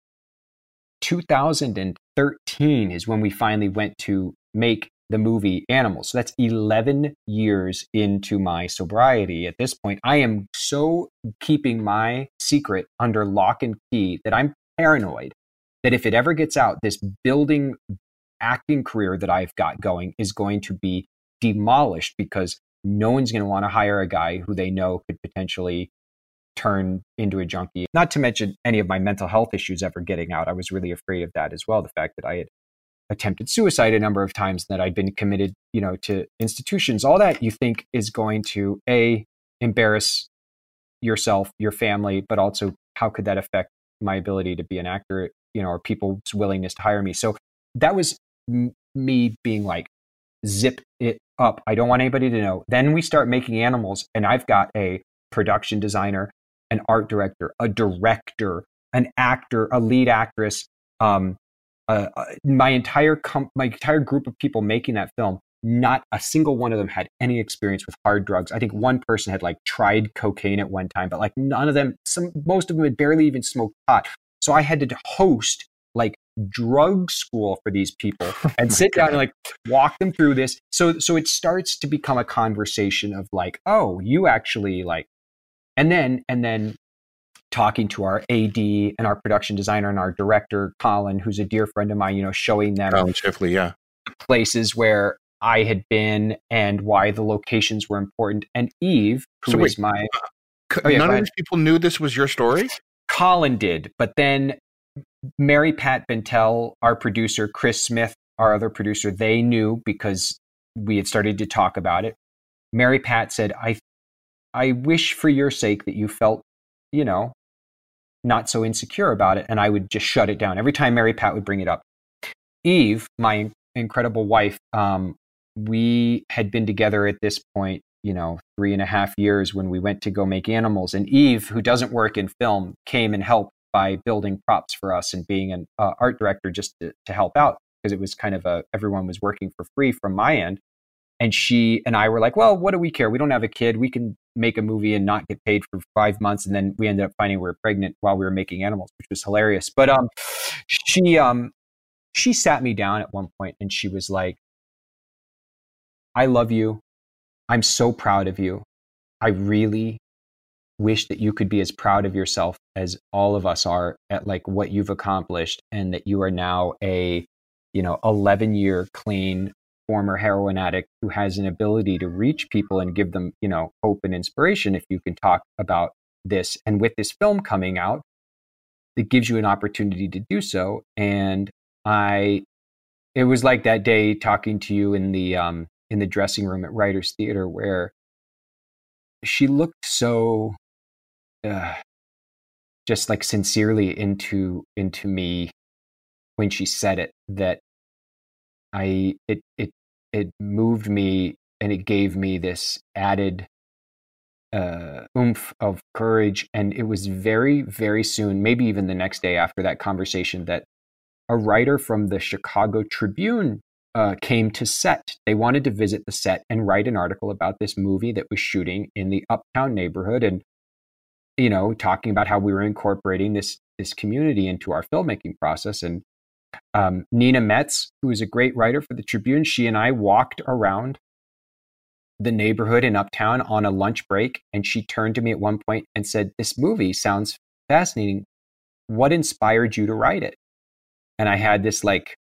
2013 is when we finally went to make the movie Animals. So that's 11 years into my sobriety. At this point, I am so keeping my secret under lock and key that I'm paranoid that if it ever gets out, this building acting career that I've got going is going to be demolished because no one's going to want to hire a guy who they know could potentially turn into a junkie. Not to mention any of my mental health issues ever getting out. I was really afraid of that as well. The fact that I had attempted suicide a number of times that I'd been committed, you know, to institutions. All that you think is going to a embarrass yourself, your family, but also how could that affect my ability to be an actor, you know, or people's willingness to hire me. So that was m- me being like, zip it up. I don't want anybody to know. Then we start making animals, and I've got a production designer, an art director, a director, an actor, a lead actress. Um, uh, uh, my entire com- my entire group of people making that film. Not a single one of them had any experience with hard drugs. I think one person had like tried cocaine at one time, but like none of them. Some most of them had barely even smoked pot. So I had to host like drug school for these people <laughs> oh and sit down and like walk them through this. So so it starts to become a conversation of like, oh, you actually like and then and then talking to our AD and our production designer and our director, Collin, who's a dear friend of mine, you know, showing them Collin Schiffli, yeah. places where I had been and why the locations were important. And Eve, who so wait, is my uh, oh, yeah, none of these people knew this was your story? Collin did, but then Mary Pat Bentel, our producer, Chris Smith, our other producer, they knew because we had started to talk about it. Mary Pat said, I, I wish for your sake that you felt you know, not so insecure about it. And I would just shut it down every time Mary Pat would bring it up. Eve, my incredible wife, um, we had been together at this point, you know, three and a half years when we went to go make animals. And Eve, who doesn't work in film, came and helped by building props for us and being an uh, art director just to, to help out because it was kind of a everyone was working for free from my end. And she and I were like, well, what do we care? We don't have a kid. We can make a movie and not get paid for five months. And then we ended up finding we were pregnant while we were making animals, which was hilarious. But um, she um, she sat me down at one point and she was like, I love you. I'm so proud of you. I really wish that you could be as proud of yourself as all of us are at like what you've accomplished and that you are now a you know 11 year clean former heroin addict who has an ability to reach people and give them you know hope and inspiration if you can talk about this. And with this film coming out it gives you an opportunity to do so. And i it was like that day talking to you in the um in the dressing room at writers theater where she looked so uh, just like sincerely into into me when she said it that I it it it moved me and it gave me this added uh, oomph of courage. And it was very, very soon, maybe even the next day after that conversation, that a writer from the Chicago Tribune uh, came to set. They wanted to visit the set and write an article about this movie that was shooting in the uptown neighborhood. And you know, talking about how we were incorporating this this community into our filmmaking process. And um, Nina Metz, who is a great writer for the Tribune, she and I walked around the neighborhood in Uptown on a lunch break, and she turned to me at one point and said, "This movie sounds fascinating. What inspired you to write it?" And I had this like,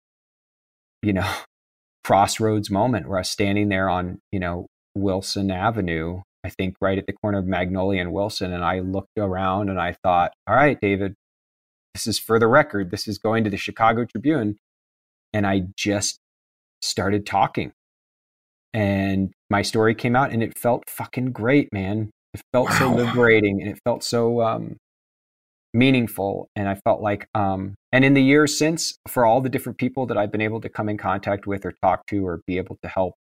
you know, <laughs> crossroads moment where I was standing there on, you know, Wilson Avenue I think right at the corner of Magnolia and Wilson. And I looked around and I thought, all right, David, this is for the record. This is going to the Chicago Tribune. And I just started talking. And my story came out and it felt fucking great, man. It felt wow. so liberating and it felt so um, meaningful. And I felt like, um, and in the years since, for all the different people that I've been able to come in contact with or talk to or be able to help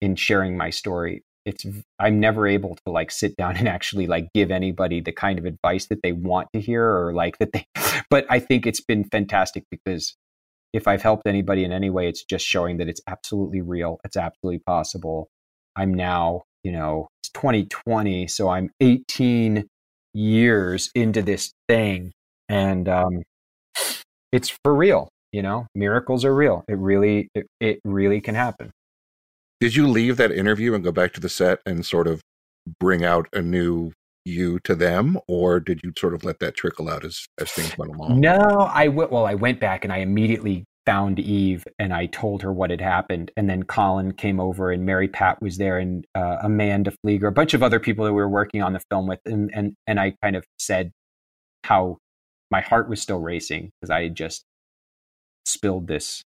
in sharing my story, it's i'm never able to like sit down and actually like give anybody the kind of advice that they want to hear or like that they <laughs> but i think it's been fantastic because if i've helped anybody in any way it's just showing that it's absolutely real it's absolutely possible. I'm now you know it's 2020 so i'm 18 years into this thing and um it's for real you know? Miracles are real. It really it, it really can happen did you leave that interview and go back to the set and sort of bring out a new you to them, or did you sort of let that trickle out as as things went along? No, I w- well, I went back and I immediately found Eve and I told her what had happened. And then Collin came over and Mary Pat was there and uh, Amanda Flieger, a bunch of other people that we were working on the film with. And, and, and I kind of said how my heart was still racing because I had just spilled this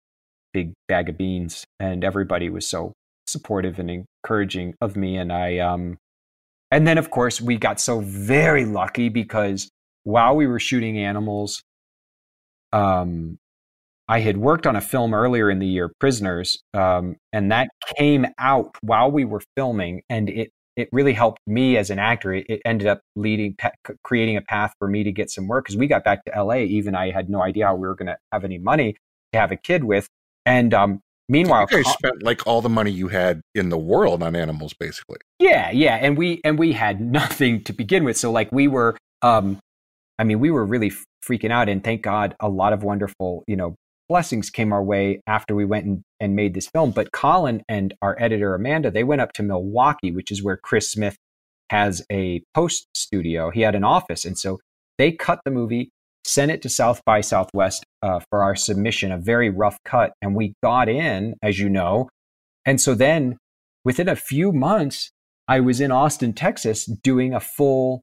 big bag of beans and everybody was so supportive and encouraging of me. And I, um, and then of course we got so very lucky because while we were shooting animals, um, I had worked on a film earlier in the year, Prisoners, um, and that came out while we were filming, and it it really helped me as an actor. It, it ended up leading, creating a path for me to get some work because we got back to LA. Even I had no idea how we were going to have any money to have a kid with, and um, Meanwhile, you guys spent like all the money you had in the world on animals, basically. Yeah, yeah, and we and we had <laughs> nothing to begin with. So like we were, um, I mean, we were really freaking out, and thank God, a lot of wonderful, you know, blessings came our way after we went and, and made this film. But Collin and our editor Amanda, they went up to Milwaukee, which is where Chris Smith has a post studio. He had an office, and so they cut the movie sent it to South by Southwest uh, for our submission, a very rough cut, and we got in, as you know. And so then, within a few months, I was in Austin, Texas, doing a full.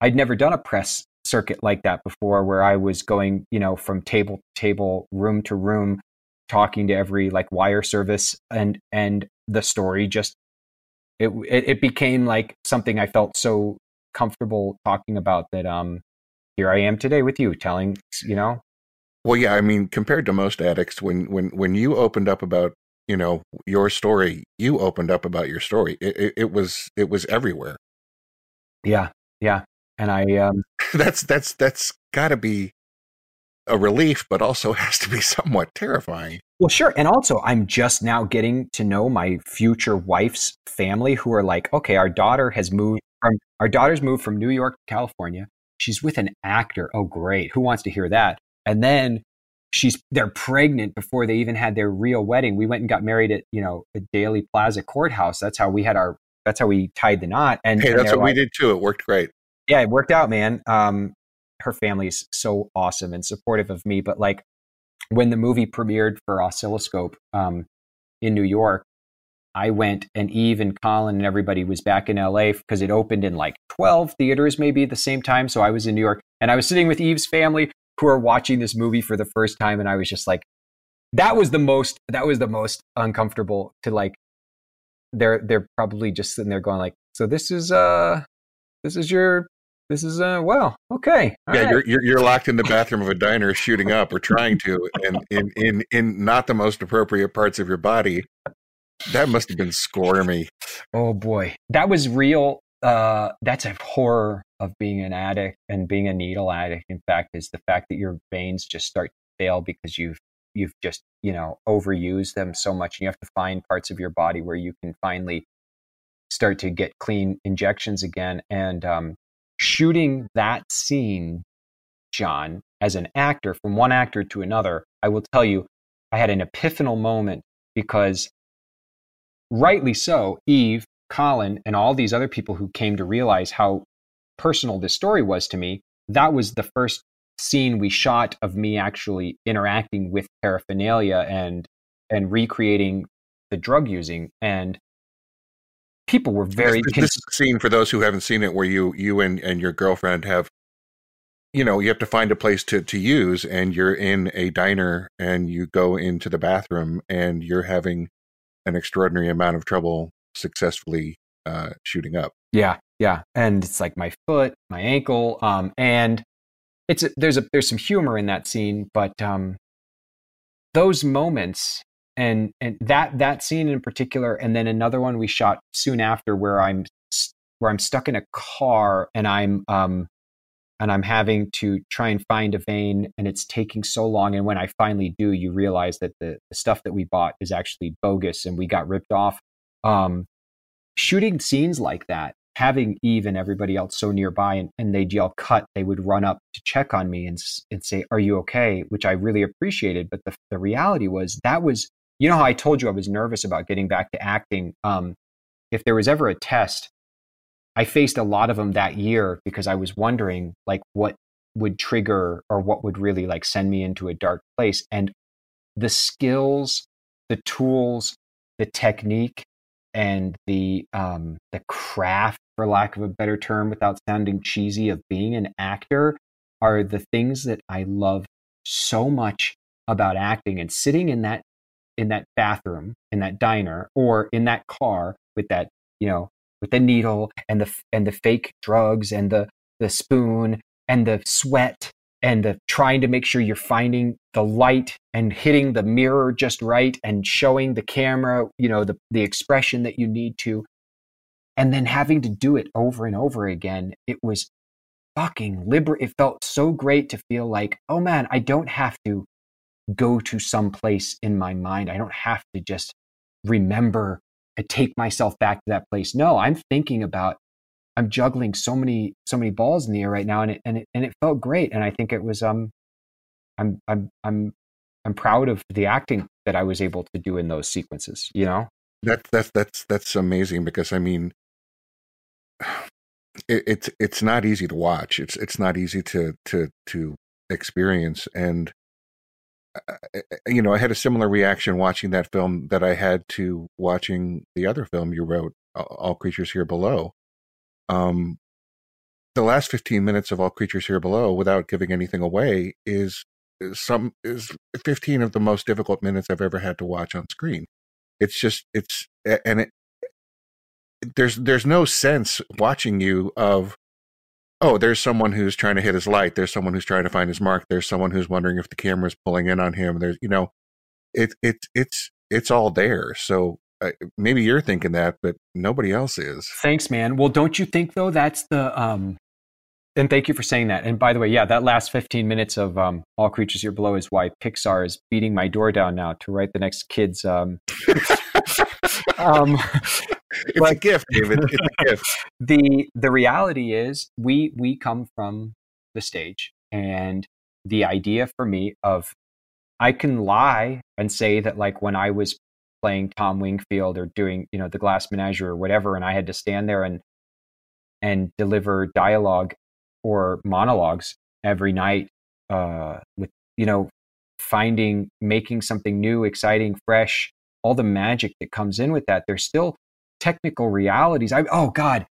I'd never done a press circuit like that before, where I was going, you know, from table to table, room to room, talking to every like wire service, and and the story just it it, it became like something I felt so comfortable talking about that. Um, here I am today with you, telling you know. Well, yeah, I mean, compared to most addicts, when when when you opened up about you know your story, you opened up about your story. It, it, it was it was everywhere. Yeah, yeah, and I um, <laughs> that's that's that's got to be a relief, but also <laughs> has to be somewhat terrifying. Well, sure. And also, I'm just now getting to know my future wife's family who are like, okay, our daughter has moved from, our daughter's moved from New York to California. She's with an actor. Oh, great. Who wants to hear that? And then she's, they're pregnant before they even had their real wedding. We went and got married at, you know, the Daley Plaza courthouse. That's how we had our, that's how we tied the knot. And hey, and that's what like, we did too. It worked great. Yeah, it worked out, man. Um, her family's so awesome and supportive of me. But like when the movie premiered for Oscilloscope um, in New York, I went and Eve and Collin and everybody was back in LA because it opened in like 12 theaters maybe at the same time. So I was in New York and I was sitting with Eve's family who are watching this movie for the first time. And I was just like, that was the most, that was the most uncomfortable to like, they're, they're probably just sitting there going like, so this is, uh, this is your this is uh well okay yeah right. you're, you're, you're locked in the bathroom of a diner shooting up or trying to and in in in not the most appropriate parts of your body that must have been squirmy. Oh boy. That was real uh that's a horror of being an addict and being a needle addict in fact is the fact that your veins just start to fail because you've you've just you know overused them so much and you have to find parts of your body where you can finally start to get clean injections again. And um shooting that scene, John, as an actor from one actor to another, I will tell you, I had an epiphanal moment because, rightly so, Eve, Collin, and all these other people who came to realize how personal this story was to me, that was the first scene we shot of me actually interacting with paraphernalia and and recreating the drug using and people were very. This, this scene for those who haven't seen it, where you you and and your girlfriend have, you know, you have to find a place to to use, and you're in a diner, and you go into the bathroom, and you're having an extraordinary amount of trouble successfully uh, shooting up. Yeah, yeah, and it's like my foot, my ankle, um, and it's a, there's a there's some humor in that scene, but um, those moments and and that that scene in particular and then another one we shot soon after where i'm where i'm stuck in a car and i'm um and i'm having to try and find a vein and it's taking so long and when i finally do you realize that the, the stuff that we bought is actually bogus and we got ripped off um shooting scenes like that having Eve and everybody else so nearby and, and they'd yell cut, they would run up to check on me and, and say, Are you okay? Which I really appreciated. But the, the reality was that was you know how I told you I was nervous about getting back to acting. Um, if there was ever a test, I faced a lot of them that year because I was wondering like what would trigger or what would really like send me into a dark place. And the skills, the tools, the technique, and the um, the craft, for lack of a better term, without sounding cheesy, of being an actor are the things that I love so much about acting and sitting in that in that bathroom, in that diner, or in that car with that, you know, with the needle and the and the fake drugs and the the spoon and the sweat and the trying to make sure you're finding the light and hitting the mirror just right and showing the camera, you know, the the expression that you need to and then having to do it over and over again. It was fucking liber it felt so great to feel like, "Oh man, I don't have to go to some place in my mind. I don't have to just remember and take myself back to that place. No, I'm thinking about I'm juggling so many so many balls in the air right now and it and it and it felt great and I think it was um I'm I'm I'm I'm proud of the acting that I was able to do in those sequences, you know? That's that's that's that's amazing because I mean <sighs> it, it's it's not easy to watch. It's it's not easy to to to experience and you know, I had a similar reaction watching that film that I had to watching the other film you wrote, All Creatures Here Below. Um, the last 15 minutes of All Creatures Here Below, without giving anything away, is, some is 15 of the most difficult minutes I've ever had to watch on screen. It's just it's and it there's there's no sense watching you of oh, there's someone who's trying to hit his light. There's someone who's trying to find his mark. There's someone who's wondering if the camera's pulling in on him. There's, you know, it, it, it's, it's all there. So uh, maybe you're thinking that, but nobody else is. Thanks, man. Well, don't you think though that's the, um, and thank you for saying that. And by the way, yeah, that last 15 minutes of um, All Creatures Here Below is why Pixar is beating my door down now to write the next kids. Um, <laughs> um, <laughs> it's a gift, David. It's a <laughs> gift. The the reality is we we come from the stage, and the idea for me of I can lie and say that like when I was playing Tom Wingfield or doing you know the Glass Menagerie or whatever, and I had to stand there and and deliver dialogue or monologues every night uh, with you know finding making something new exciting fresh all the magic that comes in with that there's still technical realities I, oh god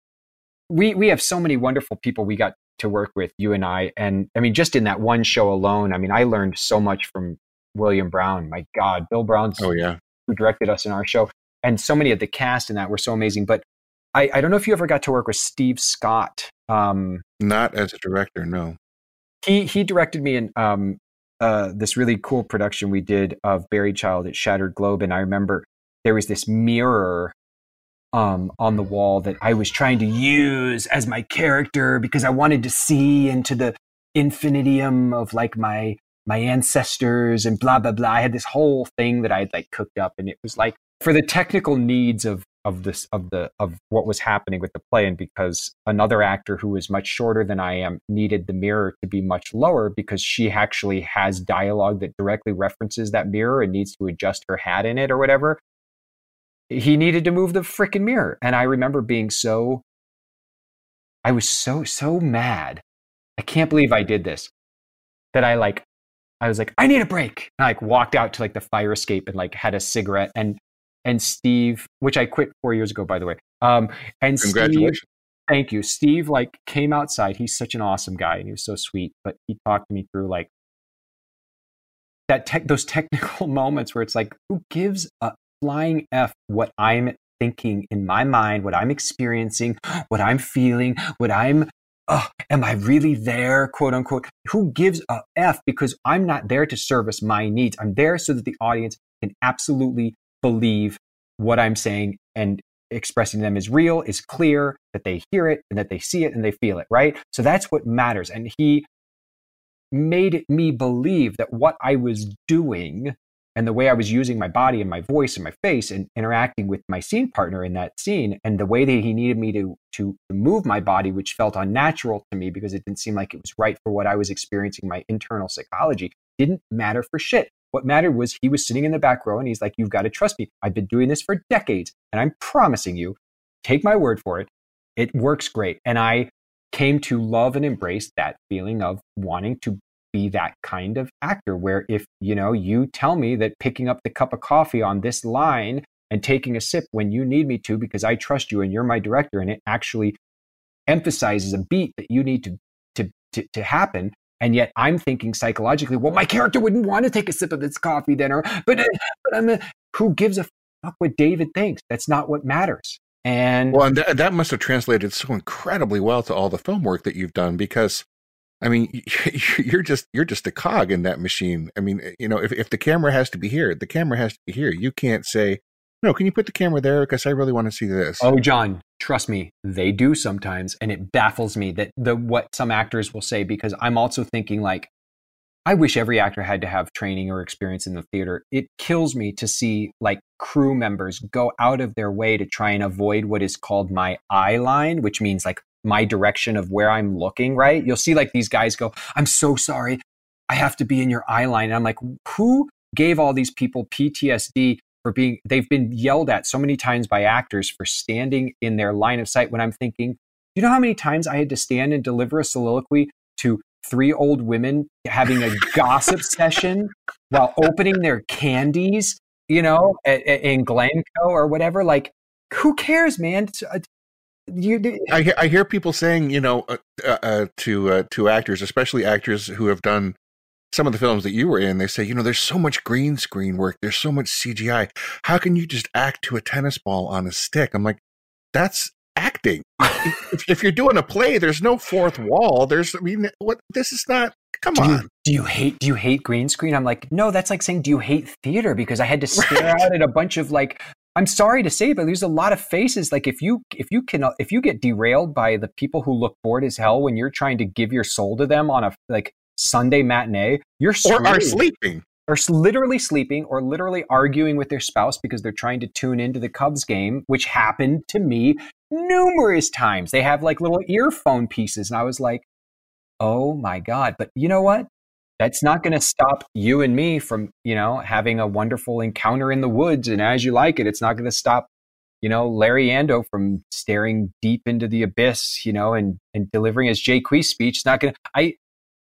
we we have so many wonderful people we got to work with you and i and i mean just in that one show alone i mean i learned so much from william brown my god bill brown's oh yeah who directed us in our show and so many of the cast in that were so amazing but I, I don't know if you ever got to work with Steve Scott. Um, Not as a director, no. He he directed me in um, uh, this really cool production we did of Buried Child at Shattered Globe, and I remember there was this mirror um, on the wall that I was trying to use as my character because I wanted to see into the infinitium of like my my ancestors and blah blah blah. I had this whole thing that I had like cooked up, and it was like for the technical needs of of this of the of what was happening with the play. And because another actor who is much shorter than I am needed the mirror to be much lower because she actually has dialogue that directly references that mirror and needs to adjust her hat in it or whatever he needed to move the freaking mirror. And I remember being so I was so so mad. I can't believe I did this that I like I was like, I need a break. And I like walked out to like the fire escape and like had a cigarette. And and Steve, which I quit four years ago, by the way. Um, and congratulations. Steve, thank you. Steve like came outside. He's such an awesome guy, and he was so sweet. But he talked to me through like that tech, those technical <laughs> moments where it's like, who gives a flying f what I'm thinking in my mind, what I'm experiencing, <gasps> what I'm feeling, what I'm oh, am I really there, quote unquote? Who gives a F? Because I'm not there to service my needs. I'm there so that the audience can absolutely believe what I'm saying and expressing them is real, is clear, that they hear it and that they see it and they feel it, right? So that's what matters. And he made me believe that what I was doing and the way I was using my body and my voice and my face and interacting with my scene partner in that scene and the way that he needed me to to move my body which felt unnatural to me because it didn't seem like it was right for what I was experiencing my internal psychology didn't matter for shit what mattered was he was sitting in the back row and he's like, You've got to trust me. I've been doing this for decades and I'm promising you, take my word for it. It works great. And I came to love and embrace that feeling of wanting to be that kind of actor where if, you know, you tell me that picking up the cup of coffee on this line and taking a sip when you need me to because I trust you and you're my director and it actually emphasizes a beat that you need to to to, to happen and yet I'm thinking psychologically, well, my character wouldn't want to take a sip of this coffee then, or, but, but I'm a, who gives a fuck what David thinks? That's not what matters. And well, and that, that must have translated so incredibly well to all the film work that you've done because I mean, <laughs> you're just you're just a cog in that machine. I mean, eh, you know, if if the camera has to be here, the camera has to be here. You can't say, "No, can you put the camera there because I really want to see this." Oh, John, trust me, they do sometimes, and it baffles me that the what some actors will say because I'm also thinking like, I wish every actor had to have training or experience in the theater. It kills me to see like crew members go out of their way to try and avoid what is called my eye line, which means like my direction of where I'm looking, right? You'll see like these guys go, I'm so sorry. I have to be in your eye line. And I'm like, who gave all these people PTSD for being they've been yelled at so many times by actors for standing in their line of sight when I'm thinking, you know how many times I had to stand and deliver a soliloquy to three old women having a <laughs> gossip session while opening their candies, you know, at, at, in Glencoe or whatever. Like, who cares, man? Uh, you, I, hear, I hear people saying, you know, uh, uh, uh, to uh, to actors, especially actors who have done some of the films that you were in, they say, you know, there's so much green screen work, there's so much CGI. How can you just act to a tennis ball on a stick? I'm like, that's acting. <laughs> if, if, you're doing a play, there's no fourth wall. There's, I mean, what? This is not. Come do on. You, do you hate? Do you hate green screen? I'm like, no. That's like saying, do you hate theater? Because I had to stare right. out at a bunch of like. I'm sorry to say, but there's a lot of faces. Like if you if you can if you get derailed by the people who look bored as hell when you're trying to give your soul to them on a like Sunday matinee, you're screwed. or are sleeping or literally sleeping or literally arguing with their spouse because they're trying to tune into the Cubs game, which happened to me numerous times. They have like little earphone pieces. And I was like, oh my God. But you know what? That's not going to stop you and me from, you know, having a wonderful encounter in the woods. And as you like it, it's not going to stop, you know, Larry Yando from staring deep into the abyss, you know, and, and delivering his Jaques speech. It's not going to, I,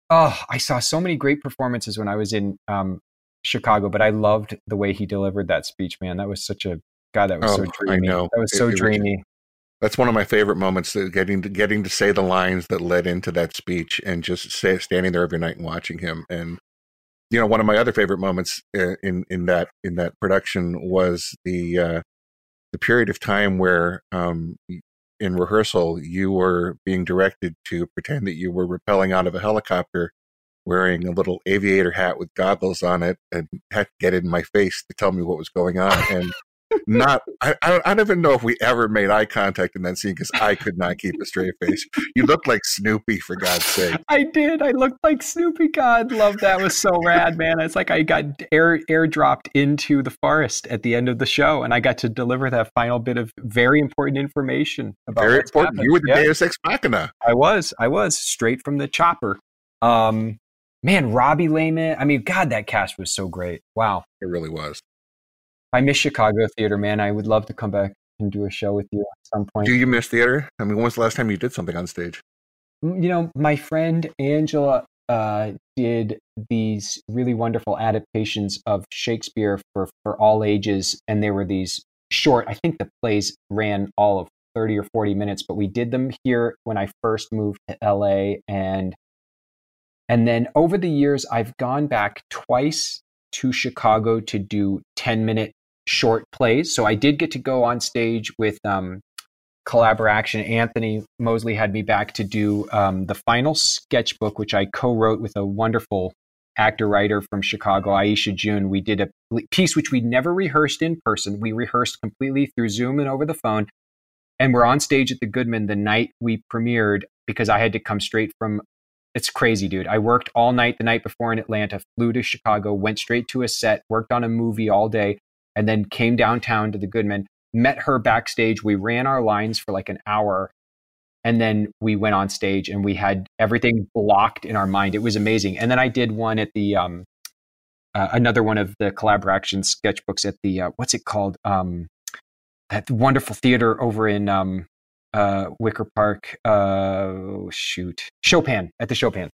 oh, I saw so many great performances when I was in um, Chicago, but I loved the way he delivered that speech, man. That was such a God. That was oh, so dreamy. I know. That was so it, dreamy. Was, that's one of my favorite moments. Getting to getting to say the lines that led into that speech, and just standing there every night and watching him. And you know, one of my other favorite moments uh, in in that in that production was the uh, the period of time where um, in rehearsal you were being directed to pretend that you were rappelling out of a helicopter wearing a little aviator hat with goggles on it and had to get in my face to tell me what was going on. And not, I, I, don't even know if we ever made eye contact in that scene because I could not keep a straight face. You looked like Snoopy, for God's sake. I did. I looked like Snoopy. God, love that. was so rad, man. It's like I got air airdropped into the forest at the end of the show, and I got to deliver that final bit of very important information about very important. Happened. You were the yeah. Deus Ex Machina. I was. I was straight from the chopper. Um, man, Robbie Lehman. I mean, God, that cast was so great. Wow. It really was. I miss Chicago theater, man. I would love to come back and do a show with you at some point. Do you miss theater? I mean, when was the last time you did something on stage? You know, my friend Angela uh, did these really wonderful adaptations of Shakespeare for, for all ages, and they were these short. I think the plays ran all of 30 or 40 minutes, but we did them here when I first moved to LA, and and then over the years, I've gone back twice to Chicago to do 10 minute short plays. So I did get to go on stage with um, Collaboraction. Anthony Moseley had me back to do um, the final sketchbook, which I co wrote with a wonderful actor writer from Chicago, Aisha June. We did a piece which we never rehearsed in person. We rehearsed completely through Zoom and over the phone. And we're on stage at the Goodman the night we premiered because I had to come straight from it's crazy, dude. I worked all night the night before in Atlanta, flew to Chicago, went straight to a set, worked on a movie all day, and then came downtown to the Goodman, met her backstage. We ran our lines for like an hour. And then we went on stage and we had everything blocked in our mind. It was amazing. And then I did one at the, um, uh, another one of the Collaboraction sketchbooks at the, uh, what's it called? Um, that wonderful theater over in um, uh, Wicker Park. Uh, shoot, Chopin at the Chopin.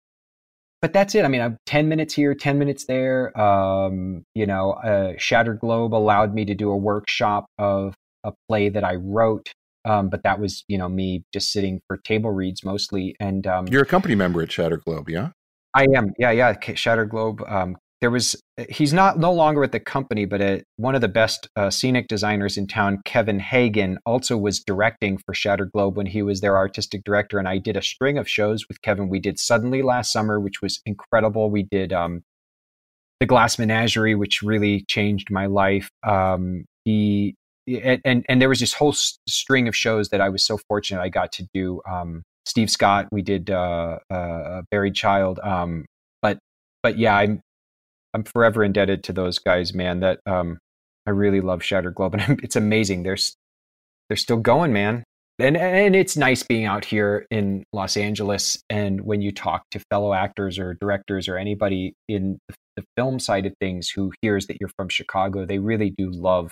But that's it. I mean, I'm 10 minutes here, 10 minutes there. Um, you know, uh, Shattered Globe allowed me to do a workshop of a play that I wrote. Um, but that was, you know, me just sitting for table reads mostly. And um, you're a company member at Shattered Globe, yeah? I am. Yeah, yeah. Shattered Globe um, there was he's not no longer at the company, but a, one of the best uh, scenic designers in town, Kevin Hagen, also was directing for Shattered Globe when he was their artistic director. And I did a string of shows with Kevin. We did Suddenly last summer, which was incredible. We did um, the Glass Menagerie, which really changed my life. Um, he and and there was this whole string of shows that I was so fortunate I got to do. Um, Steve Scott, we did uh, uh, Buried Child, um, but but yeah, I'm I'm forever indebted to those guys, man. That um, I really love Shattered Globe, and <laughs> it's amazing. They're they're still going, man. And and it's nice being out here in Los Angeles, and when you talk to fellow actors or directors or anybody in the film side of things who hears that you're from Chicago, they really do love.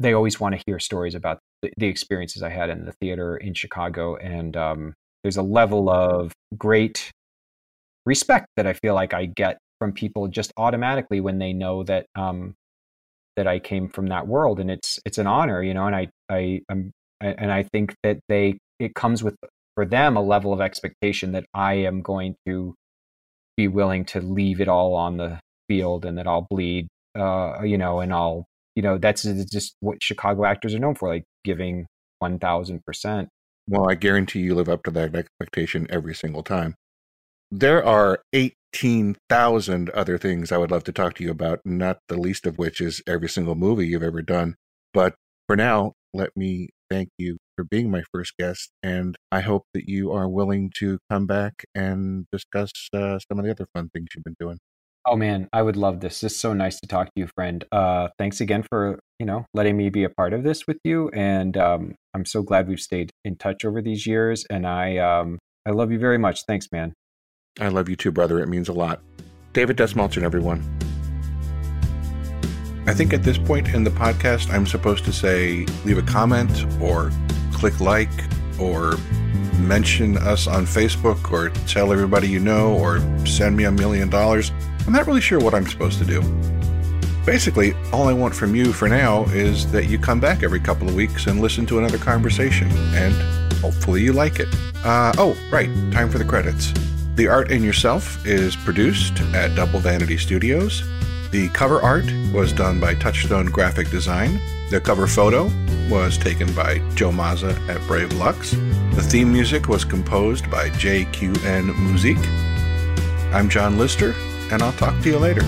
They always want to hear stories about the, the experiences I had in the theater in Chicago, and um, there's a level of great respect that I feel like I get from people just automatically when they know that um, that I came from that world, and it's it's an honor, you know. And I I am and I think that they it comes with for them a level of expectation that I am going to be willing to leave it all on the field and that I'll bleed, uh, you know, and I'll you know that's just what Chicago actors are known for, like giving 1000%. Well, I guarantee you live up to that expectation every single time. There are 18,000 other things I would love to talk to you about, not the least of which is every single movie you've ever done. But for now, let me thank you for being my first guest. And I hope that you are willing to come back and discuss uh, some of the other fun things you've been doing. Oh man, I would love this. It's so nice to talk to you, friend. Uh, thanks again for you know letting me be a part of this with you, and um, I'm so glad we've stayed in touch over these years. And I um, I love you very much. Thanks, man. I love you too, brother. It means a lot. David Dastmalchian, everyone. I think at this point in the podcast, I'm supposed to say leave a comment or click like or mention us on Facebook or tell everybody you know or send me a million dollars. I'm not really sure what I'm supposed to do. Basically, all I want from you for now is that you come back every couple of weeks and listen to another conversation, and hopefully you like it. Uh, oh, right, time for the credits. The Art in Yourself is produced at Double Vanity Studios. The cover art was done by Touchstone Graphic Design. The cover photo was taken by Joe Mazza at Brave Lux. The theme music was composed by JQN Music. I'm John Lister, and I'll talk to you later.